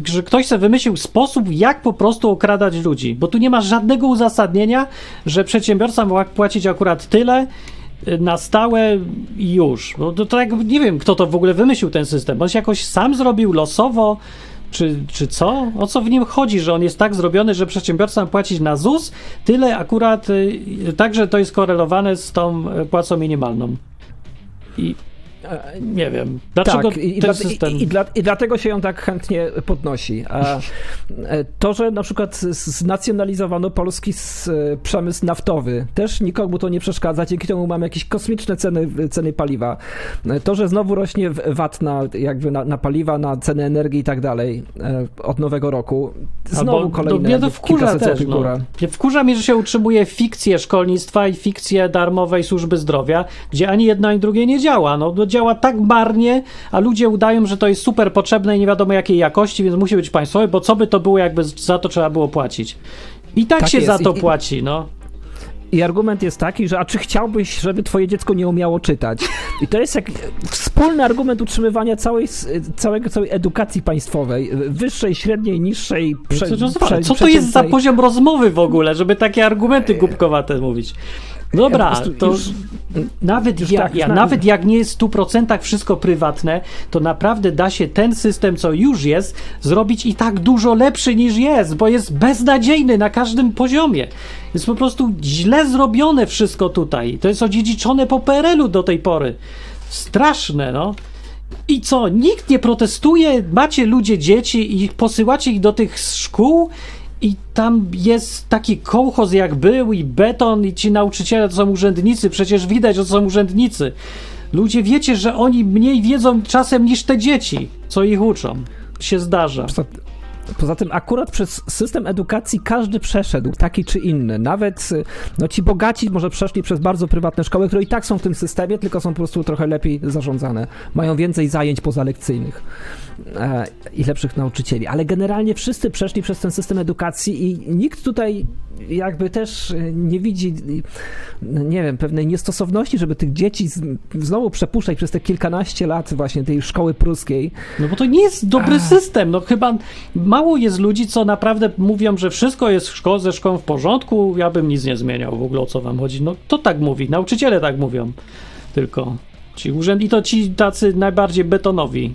że ktoś sobie wymyślił sposób, jak po prostu okradać ludzi, bo tu nie ma żadnego uzasadnienia, że przedsiębiorca ma płacić akurat tyle y, na stałe i już. To, to jak, nie wiem, kto to w ogóle wymyślił ten system. On się jakoś sam zrobił losowo, czy, czy co? O co w nim chodzi, że on jest tak zrobiony, że przedsiębiorca ma płacić na ZUS tyle akurat, y, tak, że to jest korelowane z tą y, płacą minimalną. I nie wiem, dlaczego tak, i, dla, system... i, i, dla, i dlatego się ją tak chętnie podnosi. A e, to, że na przykład znacjonalizowano polski przemysł naftowy, też nikomu to nie przeszkadza, dzięki temu mamy jakieś kosmiczne ceny, ceny paliwa. E, To, że znowu rośnie VAT na, jakby na, na paliwa, na ceny energii i tak dalej e, od nowego roku, znowu Albo- kolejne no, mnie to wkurza też, no. Wkurza mnie, że się utrzymuje fikcję szkolnictwa i fikcję darmowej służby zdrowia, gdzie ani jedno, ani drugie nie działa. No, to działa tak marnie, a ludzie udają, że to jest super potrzebne i nie wiadomo jakiej jakości, więc musi być państwowe, bo co by to było, jakby za to trzeba było płacić. I tak, Tak się jest. za to I- płaci, no. I argument jest taki, że a czy chciałbyś, żeby twoje dziecko nie umiało czytać? I to jest jak wspólny argument utrzymywania całej, całego, całej edukacji państwowej, wyższej, średniej, niższej, prze, Co, to- prze, co to jest za poziom rozmowy w ogóle, żeby takie argumenty głupkowate mówić? Dobra, Ja to już- nawet, już ja, tak, ja, na- nawet jak nie jest w 100% wszystko prywatne, to naprawdę da się ten system, co już jest, zrobić i tak dużo lepszy niż jest, bo jest beznadziejny na każdym poziomie. Jest po prostu źle zrobione wszystko tutaj. To jest odziedziczone po PRL-u do tej pory. Straszne, no. I co? Nikt nie protestuje? Macie ludzie dzieci i posyłacie ich do tych szkół i tam jest taki kołchoz jak był i beton i ci nauczyciele to są urzędnicy. Przecież widać, że to są urzędnicy. Ludzie wiecie, że oni mniej wiedzą czasem niż te dzieci, co ich uczą. Się zdarza. Poza, tym akurat przez system edukacji każdy przeszedł, taki czy inny. Nawet y, no, ci bogaci może przeszli przez bardzo prywatne szkoły, które i tak są w tym systemie, tylko są po prostu trochę lepiej zarządzane. Mają więcej zajęć pozalekcyjnych e, i lepszych nauczycieli. Ale generalnie wszyscy przeszli przez ten system edukacji i nikt tutaj jakby też y, nie widzi, y, nie wiem, pewnej niestosowności, żeby tych dzieci z, znowu przepuszczać przez te kilkanaście lat właśnie tej szkoły pruskiej. No bo to nie jest dobry Ach. system. No chyba mało jest ludzi, co naprawdę mówią, że wszystko jest w szko- ze szkołą w porządku, ja bym nic nie zmieniał w ogóle o co wam chodzi. No to tak mówi, nauczyciele tak mówią. Tylko ci urzęd i to ci tacy najbardziej betonowi.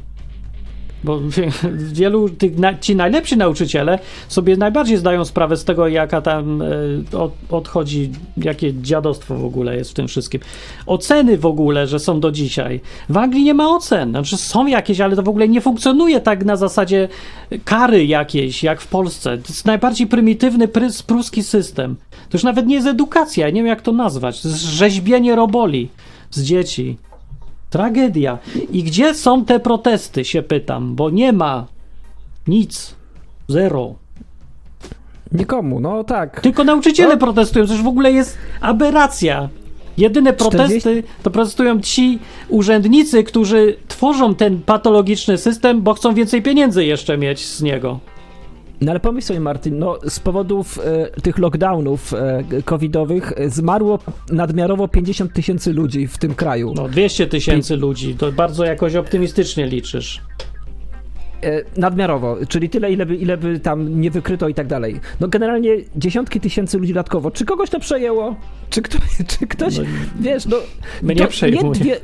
Bo wie- wielu tych, ci najlepsi nauczyciele sobie najbardziej zdają sprawę z tego, jaka tam e, od, odchodzi, jakie dziadostwo w ogóle jest w tym wszystkim. Oceny w ogóle, że są do dzisiaj. W Anglii nie ma ocen. Znaczy są jakieś, ale to w ogóle nie funkcjonuje tak na zasadzie kary jakiejś, jak w Polsce. To jest najbardziej prymitywny prys, pruski system. To już nawet nie jest edukacja, nie wiem jak to nazwać. To jest rzeźbienie roboli z dzieci. Tragedia. I gdzie są te protesty, się pytam, bo nie ma nic. Zero. Nikomu, no tak. Tylko nauczyciele No. protestują, już w ogóle jest aberracja. Jedyne protesty 40 to protestują ci urzędnicy, którzy tworzą ten patologiczny system, bo chcą więcej pieniędzy jeszcze mieć z niego. No ale pomyśl sobie, Martin, no z powodów e, tych lockdownów e, covidowych e, zmarło nadmiarowo 50 tysięcy ludzi w tym kraju. No 200 tysięcy ludzi, to bardzo jakoś optymistycznie liczysz. E, nadmiarowo, czyli tyle, ile by, ile by tam nie wykryto i tak dalej. No generalnie dziesiątki tysięcy ludzi dodatkowo. Czy kogoś to przejęło? Czy, kto, (laughs) czy ktoś, No, wiesz, no... Mnie to przejmuje. dwie-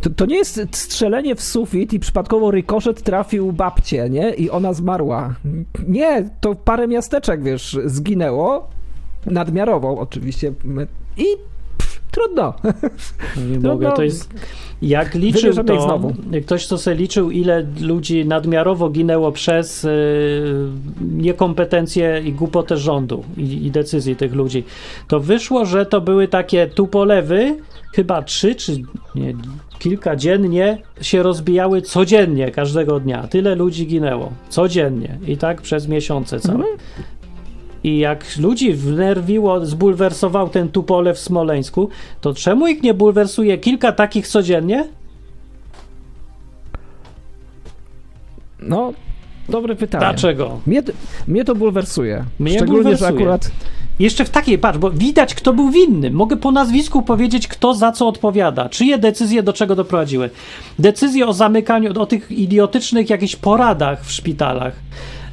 to, to nie jest strzelenie w sufit i przypadkowo rykoszet trafił babcię, nie? I ona zmarła. Nie, to parę miasteczek, wiesz, zginęło. Nadmiarowo oczywiście. I pff, trudno. No nie No, mogę, to jest... Jak liczył wybierzemy to, znowu. ktoś to sobie liczył, ile ludzi nadmiarowo ginęło przez y, niekompetencje i głupotę rządu i, i decyzji tych ludzi, to wyszło, że to były takie tupolewy, chyba trzy czy nie, kilka dziennie się rozbijały codziennie, każdego dnia. Tyle ludzi ginęło. Codziennie. I tak przez miesiące całe. Mhm. I jak ludzi wnerwiło, zbulwersował ten tupole w Smoleńsku, to czemu ich nie bulwersuje kilka takich codziennie? No, dobre pytanie. Dlaczego? Mnie, to- mnie to bulwersuje. Mnie Szczególnie, bulwersuje. że akurat... Jeszcze w takiej, patrz, bo widać, kto był winny. Mogę po nazwisku powiedzieć, kto za co odpowiada. Czyje decyzje do czego doprowadziły. Decyzje o zamykaniu, o tych idiotycznych jakichś poradach w szpitalach.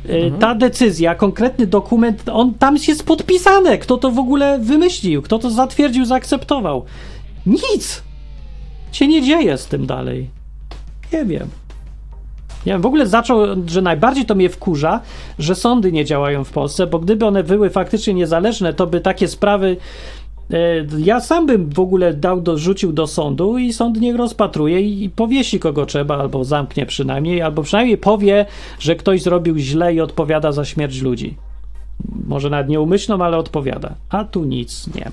Y, Ta decyzja, konkretny dokument, on tam jest podpisane. Kto to w ogóle wymyślił? Kto to zatwierdził, zaakceptował? Nic się nie dzieje z tym dalej. Nie wiem. Nie wiem, w ogóle zaczął, że najbardziej to mnie wkurza, że sądy nie działają w Polsce, bo gdyby one były faktycznie niezależne, to by takie sprawy. E, ja sam bym w ogóle dał, do, rzucił do sądu i sąd niech rozpatruje i, powiesi kogo trzeba, albo zamknie przynajmniej, albo przynajmniej powie, że ktoś zrobił źle i odpowiada za śmierć ludzi. Może nawet nieumyślną, ale odpowiada. A tu nic nie.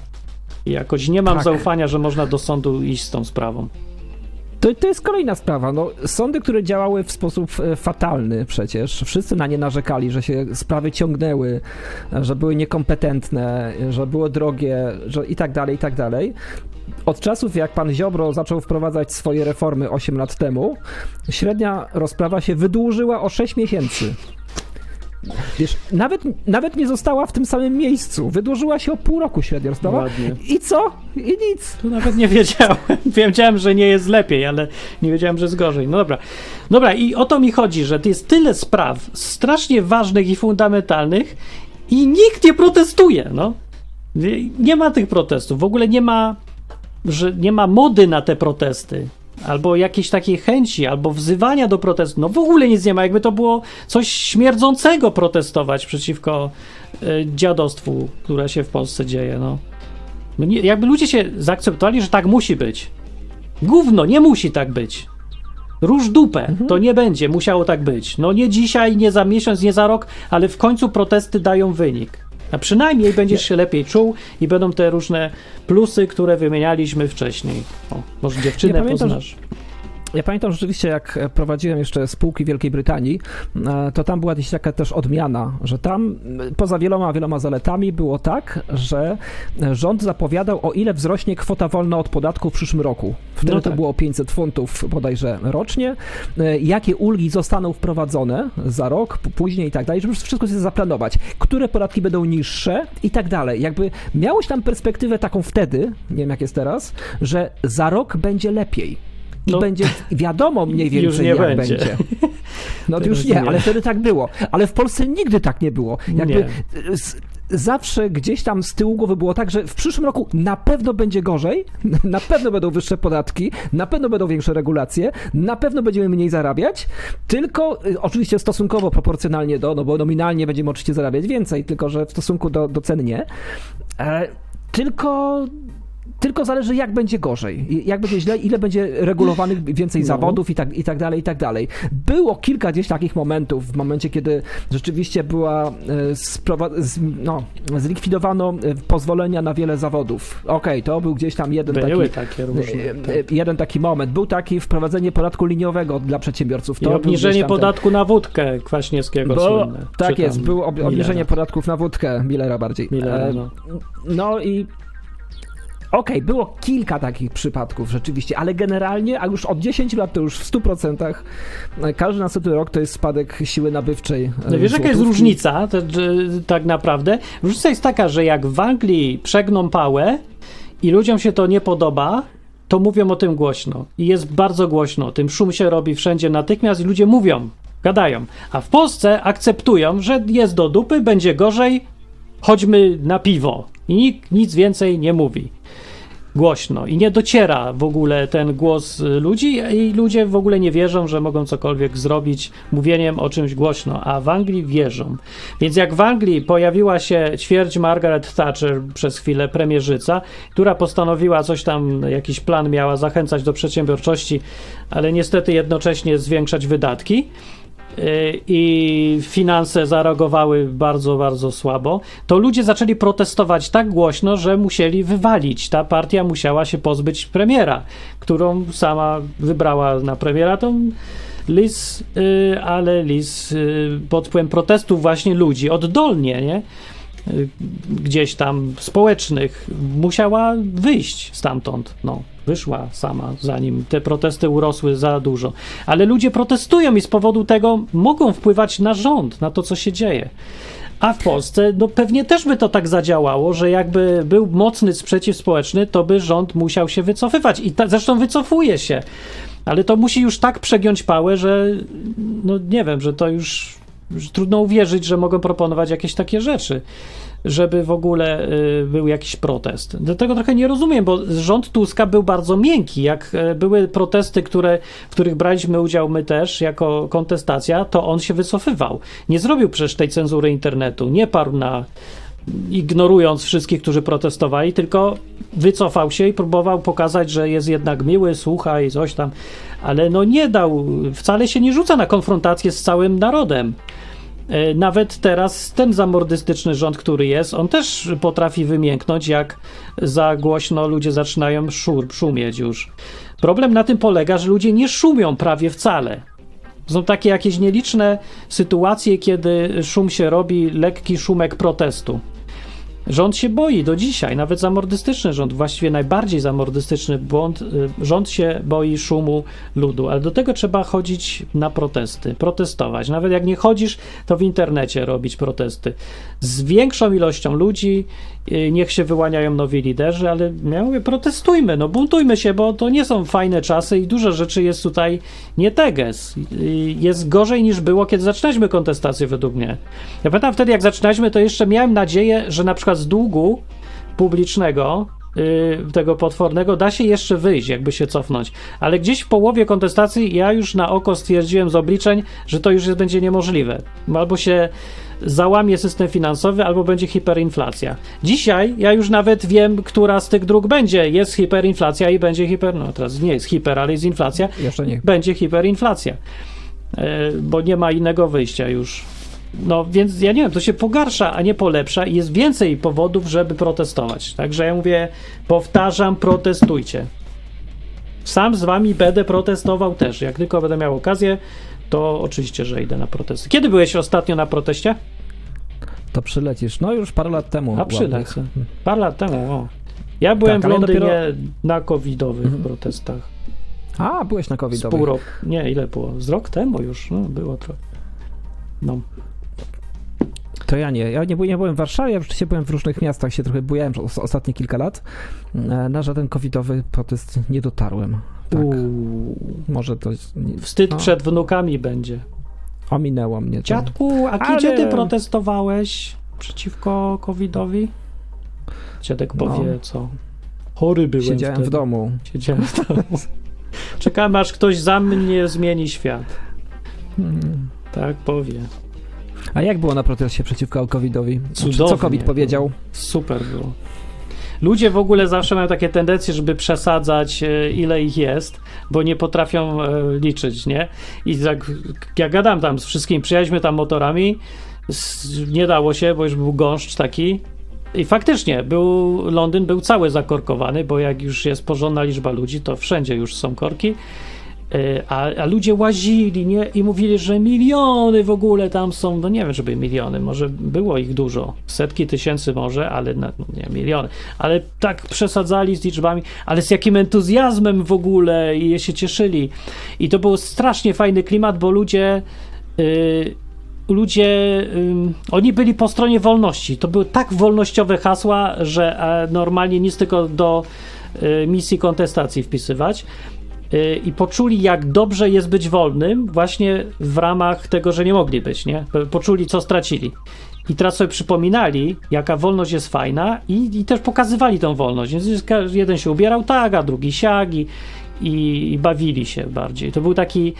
Jakoś nie mam Tak. zaufania, że można do sądu iść z tą sprawą. To, to jest kolejna sprawa. No, sądy, które działały w sposób e, fatalny przecież, wszyscy na nie narzekali, że się sprawy ciągnęły, że były niekompetentne, że było drogie, że i tak dalej, i tak dalej. Od czasów, jak pan Ziobro zaczął wprowadzać swoje reformy 8 lat temu, średnia rozprawa się wydłużyła o 6 miesięcy. Wiesz, nawet, nawet nie została w tym samym miejscu. Wydłużyła się o pół roku rozprawa. Ładnie. I co? I nic. Tu nawet nie wiedziałem. (laughs) Wiedziałem, że nie jest lepiej, ale nie wiedziałem, że jest gorzej. No dobra. Dobra, i o to mi chodzi, że to jest tyle spraw strasznie ważnych i fundamentalnych i nikt nie protestuje, no. Nie, nie ma tych protestów. W ogóle nie ma, że nie ma mody na te protesty. Albo jakiejś takiej chęci, albo wzywania do protestu. No w ogóle nic nie ma. Jakby to było coś śmierdzącego protestować przeciwko y, dziadostwu, które się w Polsce dzieje, no. No nie, jakby ludzie się zaakceptowali, że tak musi być. Gówno, nie musi tak być. Róż dupę, to nie będzie, musiało tak być. No nie dzisiaj, nie za miesiąc, nie za rok, ale w końcu protesty dają wynik. A przynajmniej będziesz się lepiej czuł i będą te różne plusy, które wymienialiśmy wcześniej. O, może dziewczynę Ja pamiętam, poznasz. Ja pamiętam rzeczywiście, jak e, prowadziłem jeszcze spółki Wielkiej Brytanii, e, to tam była gdzieś taka też odmiana, że tam m, poza wieloma, wieloma zaletami było tak, że e, rząd zapowiadał, o ile wzrośnie kwota wolna od podatku w przyszłym roku. Wtedy No to tak. było 500 funtów bodajże rocznie. E, Jakie ulgi zostaną wprowadzone za rok, później i tak dalej, żeby wszystko sobie zaplanować. Które podatki będą niższe i tak dalej. Jakby miałeś tam perspektywę taką wtedy, nie wiem jak jest teraz, że za rok będzie lepiej. I No. będzie wiadomo mniej więcej, nie jak będzie. będzie. (laughs) No to już nie, nie. ale wtedy tak było. Ale w Polsce nigdy tak nie było. Jakby Nie. z, zawsze gdzieś tam z tyłu głowy było tak, że w przyszłym roku na pewno będzie gorzej, (laughs) na pewno będą wyższe podatki, na pewno będą większe regulacje, na pewno będziemy mniej zarabiać, tylko y, oczywiście stosunkowo proporcjonalnie do, no bo nominalnie będziemy oczywiście zarabiać więcej, tylko że w stosunku do, do cen nie. E, tylko tylko zależy, jak będzie gorzej, i jak będzie źle, ile będzie regulowanych więcej No. zawodów i tak, i tak dalej, i tak dalej. Było kilka gdzieś takich momentów, w momencie, kiedy rzeczywiście była, e, z, no, zlikwidowano e, pozwolenia na wiele zawodów. Okej, to był gdzieś tam jeden Były taki... takie różne. e, tak. Jeden taki moment. Był taki wprowadzenie podatku liniowego dla przedsiębiorców. I To był obniżenie ten- podatku na wódkę Kwaśniewskiego Było, słynne. tak jest, było ob- obniżenie podatków na wódkę Millera bardziej. Millera, no. no i Okej, okay, było kilka takich przypadków rzeczywiście, ale generalnie, a już od 10 lat to już w 100% każdy następny rok to jest spadek siły nabywczej. No wiesz, jaka jest różnica to, tak naprawdę? Różnica jest taka, że jak w Anglii przegną pałę i ludziom się to nie podoba, to mówią o tym głośno. I jest bardzo głośno. Tym szum się robi wszędzie natychmiast i ludzie mówią, gadają. A w Polsce akceptują, że jest do dupy, będzie gorzej, chodźmy na piwo. I nikt nic więcej nie mówi głośno i nie dociera w ogóle ten głos ludzi i ludzie w ogóle nie wierzą, że mogą cokolwiek zrobić mówieniem o czymś głośno, a w Anglii wierzą. Więc jak w Anglii pojawiła się ćwierć Margaret Thatcher przez chwilę premierzyca, która postanowiła coś tam, jakiś plan miała zachęcać do przedsiębiorczości, ale niestety jednocześnie zwiększać wydatki, i finanse zareagowały bardzo, bardzo słabo, to ludzie zaczęli protestować tak głośno, że musieli wywalić. Ta partia musiała się pozbyć premiera, którą sama wybrała na premiera, tą Liz, y, ale Liz y, pod wpływem protestów właśnie ludzi, oddolnie, nie? Gdzieś tam społecznych, musiała wyjść stamtąd. No, wyszła sama, zanim te protesty urosły za dużo. Ale ludzie protestują i z powodu tego mogą wpływać na rząd, na to, co się dzieje. A w Polsce, no pewnie też by to tak zadziałało, że jakby był mocny sprzeciw społeczny, to by rząd musiał się wycofywać. I ta, zresztą wycofuje się. Ale to musi już tak przegiąć pałę, że no nie wiem, że to już trudno uwierzyć, że mogą proponować jakieś takie rzeczy, żeby w ogóle y, był jakiś protest. Dlatego trochę nie rozumiem, bo rząd Tuska był bardzo miękki. Jak y, były protesty, które, w których braliśmy udział my też jako kontestacja, to on się wycofywał. Nie zrobił przecież tej cenzury internetu, nie parł na ignorując wszystkich, którzy protestowali, tylko wycofał się i próbował pokazać, że jest jednak miły, słucha i coś tam, ale no nie dał, wcale się nie rzuca na konfrontację z całym narodem. E, nawet teraz ten zamordystyczny rząd, który jest, on też potrafi wymięknąć, jak za głośno ludzie zaczynają szur, szumieć już. Problem na tym polega, że ludzie nie szumią prawie wcale. Są takie jakieś nieliczne sytuacje, kiedy szum się robi, lekki szumek protestu. Rząd się boi do dzisiaj, nawet zamordystyczny rząd, właściwie najbardziej zamordystyczny błąd, y, rząd się boi szumu ludu, ale do tego trzeba chodzić na protesty, protestować. Nawet jak nie chodzisz, to w internecie robić protesty. Z większą ilością ludzi, niech się wyłaniają nowi liderzy, ale ja mówię, protestujmy, no buntujmy się, bo to nie są fajne czasy i dużo rzeczy jest tutaj nie teges. Jest gorzej niż było, kiedy zaczynaliśmy kontestację według mnie. Ja pamiętam wtedy, jak zaczynaliśmy, to jeszcze miałem nadzieję, że na przykład z długu publicznego, yy, tego potwornego, da się jeszcze wyjść, jakby się cofnąć. Ale gdzieś w połowie kontestacji ja już na oko stwierdziłem z obliczeń, że to już będzie niemożliwe. Albo się załamie system finansowy, albo będzie hiperinflacja. Dzisiaj ja już nawet wiem, która z tych dróg będzie. Jest hiperinflacja i będzie hiper. No teraz nie jest hiper, ale jest inflacja. Jeszcze nie. Będzie hiperinflacja. Yy, bo nie ma innego wyjścia już. No więc ja nie wiem, to się pogarsza, a nie polepsza i jest więcej powodów, żeby protestować. Także ja mówię, powtarzam, protestujcie. Sam z wami będę protestował też. Jak tylko będę miał okazję, to oczywiście, że idę na protesty. Kiedy byłeś ostatnio na proteście? To przylecisz. No już parę lat temu. A przylecę. Parę lat temu, o. Ja byłem tak, w Londynie dopiero... na covidowych mhm. protestach. A, byłeś na covidowych. Z pół roku. Nie, ile było? Z rok temu już, no, było trochę. No. To ja nie. Ja nie, nie byłem w Warszawie, ja rzeczywiście byłem w różnych miastach, się trochę bujałem przez ostatnie kilka lat. E, na żaden covidowy protest nie dotarłem. Tak. Może to... Wstyd no. przed wnukami będzie. Ominęło mnie to. Dziadku, a Ale... kiedy ty protestowałeś przeciwko covidowi? Dziadek no. powie, no. co? Chory byłem Siedziałem wtedy. w domu. Siedziałem w domu. Czekam, aż ktoś za mnie zmieni świat. Hmm. Tak powie. A jak było na proteście przeciwko COVID-owi? Cudownie. Co COVID powiedział? Super było. Ludzie w ogóle zawsze mają takie tendencje, żeby przesadzać, e, ile ich jest, bo nie potrafią e, liczyć, nie? I tak, gadam tam z wszystkimi, przyjechaliśmy tam motorami, nie dało się, bo już był gąszcz taki. I faktycznie, był, Londyn był cały zakorkowany, bo jak już jest porządna liczba ludzi, to wszędzie już są korki. Y, A, a ludzie łazili nie? i mówili, że miliony w ogóle tam są. No nie wiem, żeby miliony, może było ich dużo, setki tysięcy może, ale no, nie miliony. Ale tak przesadzali z liczbami, ale z jakim entuzjazmem w ogóle i się cieszyli. I to był strasznie fajny klimat, bo ludzie. y, ludzie, ym, oni byli po stronie wolności. To były tak wolnościowe hasła, że e, normalnie nic tylko do y, misji kontestacji wpisywać. Y, I poczuli, jak dobrze jest być wolnym, właśnie w ramach tego, że nie mogli być, nie? Poczuli, co stracili. I teraz sobie przypominali, jaka wolność jest fajna, i, i też pokazywali tą wolność. Więc jeden się ubierał tak, a drugi siak, i, i, i bawili się bardziej. To był taki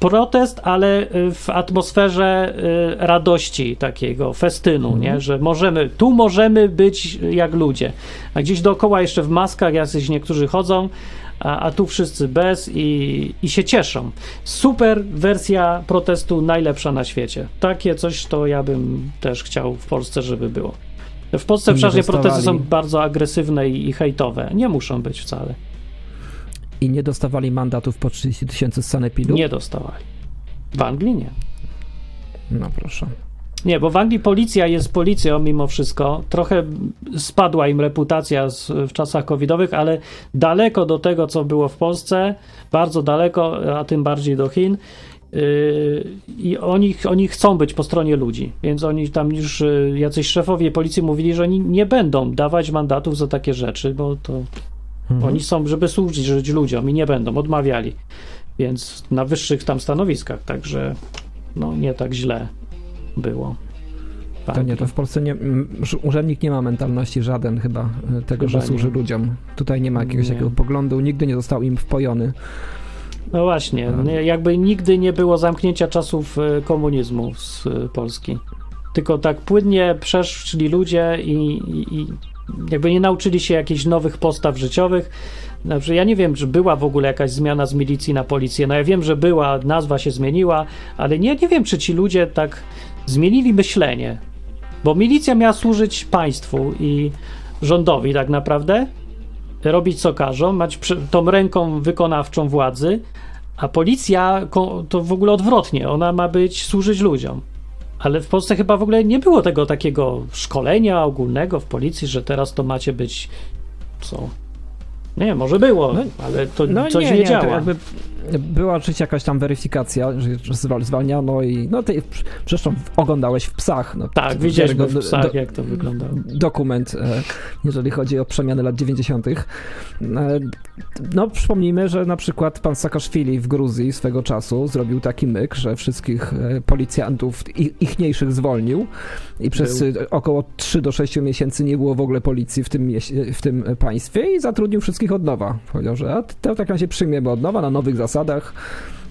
protest, ale y, w atmosferze y, radości takiego, festynu, nie? że możemy, tu możemy być jak ludzie. A gdzieś dookoła jeszcze w maskach jacyś niektórzy chodzą, a, a tu wszyscy bez i, i się cieszą. Super wersja protestu, najlepsza na świecie. Takie coś to ja bym też chciał w Polsce, żeby było. W Polsce Nie przeważnie protesty są bardzo agresywne i, i hejtowe. Nie muszą być wcale. I nie dostawali mandatów po 30 tysięcy z sanepidu? Nie dostawali. W Anglii nie. No proszę. Nie, bo w Anglii policja jest policją mimo wszystko. Trochę spadła im reputacja z, w czasach covidowych, ale daleko do tego, co było w Polsce, bardzo daleko, a tym bardziej do Chin. Yy, I oni, oni chcą być po stronie ludzi, więc oni tam już yy, jacyś szefowie policji mówili, że oni nie będą dawać mandatów za takie rzeczy, bo to Mhm. oni są, żeby służyć ludziom i nie będą, odmawiali. Więc na wyższych tam stanowiskach, także no nie tak źle było. To nie, to w Polsce nie, urzędnik nie ma mentalności żaden chyba e, tego, że Chyba nie. służy ludziom. Tutaj nie ma jakiegoś Nie. takiego poglądu, nigdy nie został im wpojony. No właśnie, nie, jakby nigdy nie było zamknięcia czasów e, komunizmu z e, Polski. Tylko tak płynnie przeszli ludzie i, i, i jakby nie nauczyli się jakichś nowych postaw życiowych. Znaczy, ja nie wiem, czy była w ogóle jakaś zmiana z milicji na policję. No ja wiem, że była, nazwa się zmieniła, ale nie, nie wiem, czy ci ludzie tak zmienili myślenie. Bo milicja miała służyć państwu i rządowi tak naprawdę, robić co każą, mać tą ręką wykonawczą władzy, a policja to w ogóle odwrotnie, ona ma być służyć ludziom. Ale w Polsce chyba w ogóle nie było tego takiego szkolenia ogólnego w policji, że teraz to macie być co? Nie, może było, No, ale to No coś nie, nie, nie, działa. Była oczywiście jakaś tam weryfikacja, że że zwal- zwalniano i no ty zresztą oglądałeś w psach. No, Tak, widzieliśmy w wiarygodny psach, do- jak to wyglądało. dokument, e, jeżeli chodzi o przemiany lat 90. E, No, przypomnijmy, że na przykład pan Saakaszwili w Gruzji swego czasu zrobił taki myk, że wszystkich e, policjantów i- ichniejszych zwolnił i przez Był. około 3 do 6 miesięcy nie było w ogóle policji w tym, mieś- w tym państwie i zatrudnił wszystkich od nowa. Powiedział, że a to tak się przyjmiemy od nowa na nowych zasadach.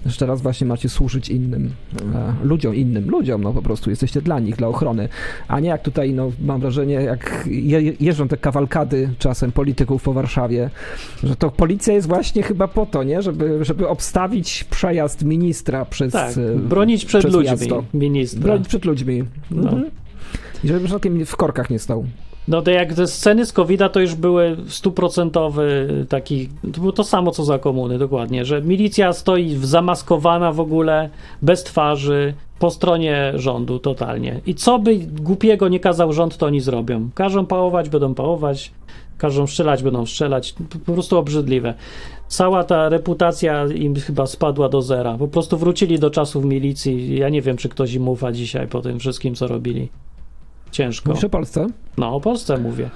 Że teraz właśnie macie służyć innym e, ludziom, innym ludziom, no po prostu jesteście dla nich, dla ochrony, a nie jak tutaj, no mam wrażenie, jak je, jeżdżą te kawalkady czasem polityków po Warszawie, że to policja jest właśnie chyba po to, nie, żeby, żeby obstawić przejazd ministra przez Tak, e, bronić przed przez ludźmi miasto. ministra. bronić przed ludźmi. No. Mhm. I żeby przypadkiem w korkach nie stał. No to jak te sceny z covid to już były stuprocentowy taki, to było to samo co za komuny, dokładnie, że milicja stoi zamaskowana w ogóle, bez twarzy, po stronie rządu totalnie. I co by głupiego nie kazał rząd, to oni zrobią. Każą pałować, będą pałować, każą strzelać, będą strzelać. Po prostu obrzydliwe. Cała ta reputacja im chyba spadła do zera. Po prostu wrócili do czasów milicji. Ja nie wiem, czy ktoś im ufa dzisiaj po tym wszystkim, co robili. Ciężko. Mówisz o Polsce? No, o Polsce mówię.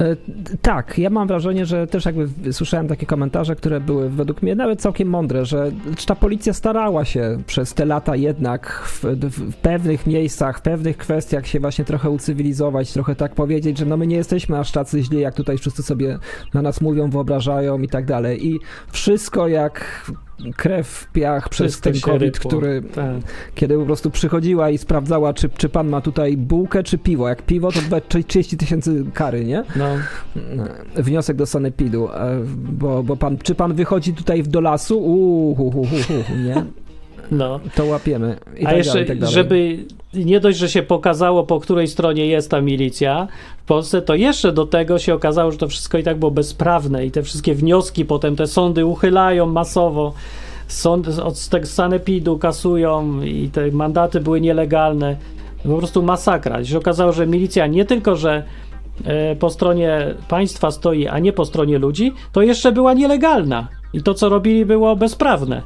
E, tak, ja mam wrażenie, że też jakby słyszałem takie komentarze, które były według mnie nawet całkiem mądre, że ta policja starała się przez te lata jednak w, w, w pewnych miejscach, w pewnych kwestiach się właśnie trochę ucywilizować, trochę tak powiedzieć, że no my nie jesteśmy aż tacy źli, jak tutaj wszyscy sobie na nas mówią, wyobrażają i tak dalej. I wszystko jak krew w piach przez ten COVID, który Tak. kiedy po prostu przychodziła i sprawdzała, czy, czy pan ma tutaj bułkę, czy piwo. Jak piwo, to dwa- 30 tysięcy kary, nie? No, Wniosek do sanepidu, e, bo, bo pan, czy pan wychodzi tutaj do lasu? Uuu, hu, hu, hu, nie? No. To łapiemy. I A tak jeszcze, dalej, tak dalej. żeby nie dość, że się pokazało, po której stronie jest ta milicja w Polsce, to jeszcze do tego się okazało, że to wszystko i tak było bezprawne i te wszystkie wnioski potem te sądy uchylają masowo. sąd, od sanepidu kasują i te mandaty były nielegalne. Po prostu masakra. I się okazało, że milicja nie tylko, że e, po stronie państwa stoi, a nie po stronie ludzi, to jeszcze była nielegalna. I to, co robili, było bezprawne.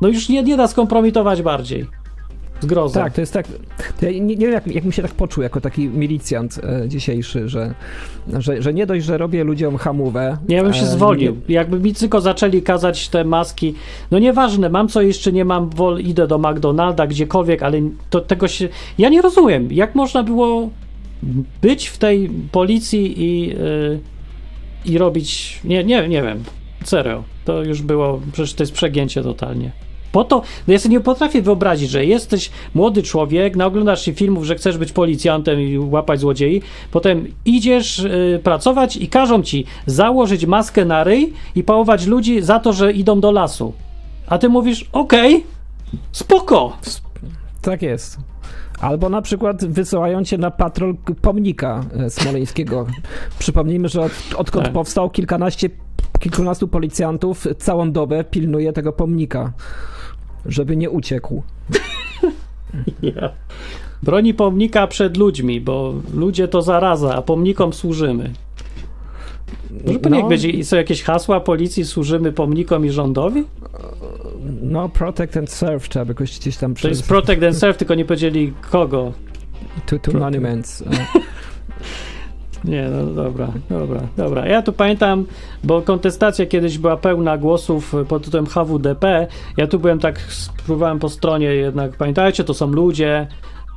No już nie, nie da skompromitować bardziej. Zgrozą. Tak, to jest tak. To ja nie, nie wiem, jak, jak mi się tak poczuł jako taki milicjant e, dzisiejszy, że, że, że nie dość, że robię ludziom hamówę. Ja bym się e, zwolnił. nie- Jakby mi tylko zaczęli kazać te maski. No nieważne, mam co jeszcze nie mam, wol, idę do McDonalda, gdziekolwiek, ale to tego się. Ja nie rozumiem, jak można było być w tej policji i, yy, i robić. Nie, nie, nie wiem. Serio. To już było. Przecież to jest przegięcie totalnie. Po to, no ja sobie nie potrafię wyobrazić, że jesteś młody człowiek, naoglądasz się filmów, że chcesz być policjantem i łapać złodziei, potem idziesz y, pracować i każą ci założyć maskę na ryj i pałować ludzi za to, że idą do lasu. A ty mówisz, okej, spoko. Tak jest. Albo na przykład wysyłają cię na patrol pomnika e, smoleńskiego. Przypomnijmy, że od, odkąd Tak. powstał kilkanaście, kilkunastu policjantów całą dobę pilnuje tego pomnika, żeby nie uciekł. (laughs) Ja. Broni pomnika przed ludźmi, bo ludzie to zaraza, a pomnikom służymy. Może no. No. będzie, są jakieś hasła policji, służymy pomnikom i rządowi? No, protect and serve trzeba by jakoś gdzieś tam To jest przez protect and serve, tylko nie powiedzieli kogo. to, to monuments. (laughs) Nie, no dobra, dobra, dobra. Ja tu pamiętam, bo kontestacja kiedyś była pełna głosów pod tytułem HWDP. Ja tu byłem tak, spróbowałem po stronie jednak, pamiętajcie, to są ludzie.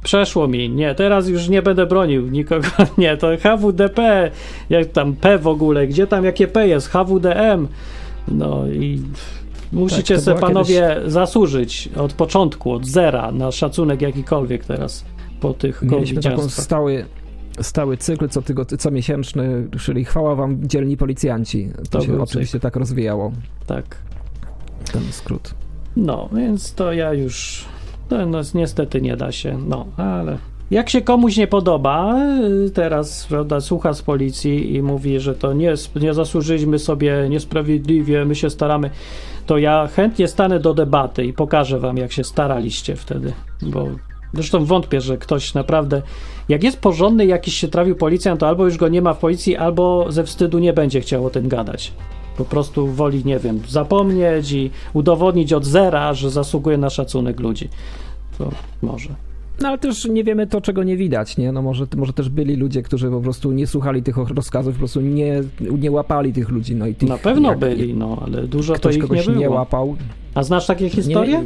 Przeszło mi, nie, teraz już nie będę bronił nikogo, (laughs) nie, to HWDP, jak tam P w ogóle, gdzie tam jakie P jest, HWDM, no i musicie sobie była panowie zasłużyć od początku, od zera na szacunek jakikolwiek teraz po tych Mieliśmy taką stały, stały cykl co, tygo, co miesięczny, czyli chwała wam dzielni policjanci. To, To się oczywiście tak rozwijało, Tak. ten skrót. No, więc to ja już. No, no niestety nie da się. No, ale. Jak się komuś nie podoba, teraz prawda, słucha z policji i mówi, że to nie, nie zasłużyliśmy sobie niesprawiedliwie, my się staramy, to ja chętnie stanę do debaty i pokażę wam, jak się staraliście wtedy. Bo zresztą wątpię, że ktoś naprawdę. Jak jest porządny jakiś się trafił policjant, to albo już go nie ma w policji, albo ze wstydu nie będzie chciał o tym gadać. Po prostu woli, nie wiem, zapomnieć i udowodnić od zera, że zasługuje na szacunek ludzi. To może. No ale też nie wiemy to, czego nie widać, nie? No może, może też byli ludzie, którzy po prostu nie słuchali tych rozkazów, po prostu nie, nie łapali tych ludzi, no i tych, Na pewno jak- byli, no, ale dużo to ich nie było. nie łapał. A znasz takie historie? Nie,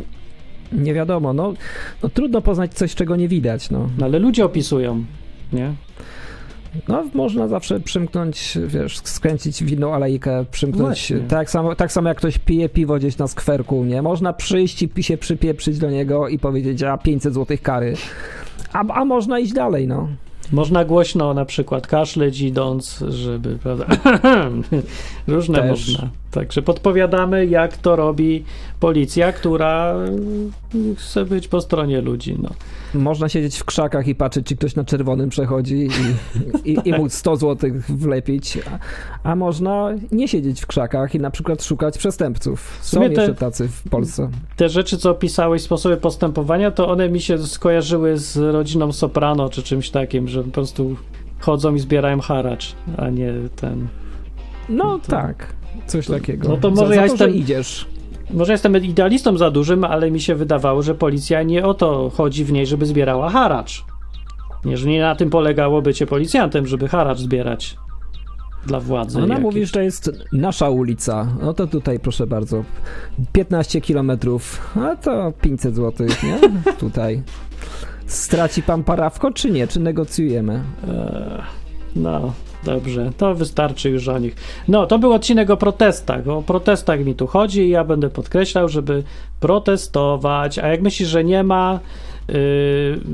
nie wiadomo, no, no trudno poznać coś, czego nie widać, no. No, ale ludzie opisują, nie? No, można zawsze przymknąć, wiesz, skręcić w inną alejkę, przymknąć, Właśnie. tak samo, tak samo jak ktoś pije piwo gdzieś na skwerku, nie? Można przyjść i się przypieprzyć do niego i powiedzieć, a 500 złotych kary. A, a można iść dalej, no. Można głośno na przykład kaszleć idąc, żeby, prawda? (coughs) Różne Też. można. Także podpowiadamy, jak to robi policja, która y, chce być po stronie ludzi, no. Można siedzieć w krzakach i patrzeć, czy ktoś na czerwonym przechodzi i, i, i móc 100 złotych wlepić, a, a można nie siedzieć w krzakach i na przykład szukać przestępców. Są te- jeszcze tacy w Polsce. te rzeczy, co opisałeś, sposoby postępowania, to one mi się skojarzyły z rodziną Soprano czy czymś takim, że po prostu chodzą i zbierają haracz, a nie ten. No to- tak, coś takiego. no to może za ja jestem- idziesz. Może jestem idealistą za dużym, ale mi się wydawało, że policja nie o to chodzi w niej, żeby zbierała haracz. Nie, że nie na tym polegało bycie policjantem, żeby haracz zbierać dla władzy. Ona jakiejś. mówi, że to jest nasza ulica. No to tutaj proszę bardzo. 15 kilometrów, a to 500 zł, nie? (laughs) Tutaj. Straci pan parawko, czy nie? Czy negocjujemy? Eee, No, dobrze, to wystarczy już o nich. No, to był odcinek o protestach. O protestach mi tu chodzi i ja będę podkreślał, żeby protestować. A jak myślisz, że nie ma, yy,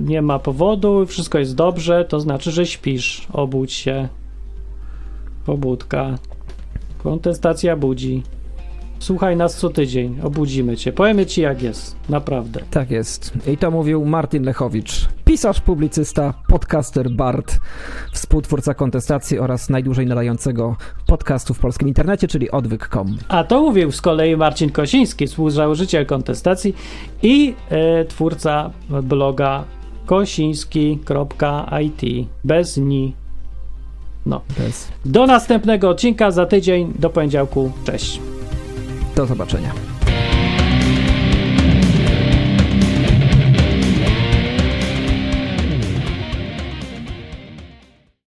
nie ma powodu, wszystko jest dobrze, to znaczy, że śpisz. Obudź się. Pobudka. Kontestacja budzi. Słuchaj nas co tydzień, obudzimy cię. Powiemy ci jak jest, naprawdę. Tak jest. I to mówił Martin Lechowicz, pisarz, publicysta, podcaster, bard, współtwórca kontestacji oraz najdłużej nadającego podcastu w polskim internecie, czyli odwyk.com. A to mówił z kolei Marcin Kosiński, współzałożyciel kontestacji i e, twórca bloga kosiński.it bez ni. No. Bez. Do następnego odcinka za tydzień, do poniedziałku. Cześć. Do zobaczenia.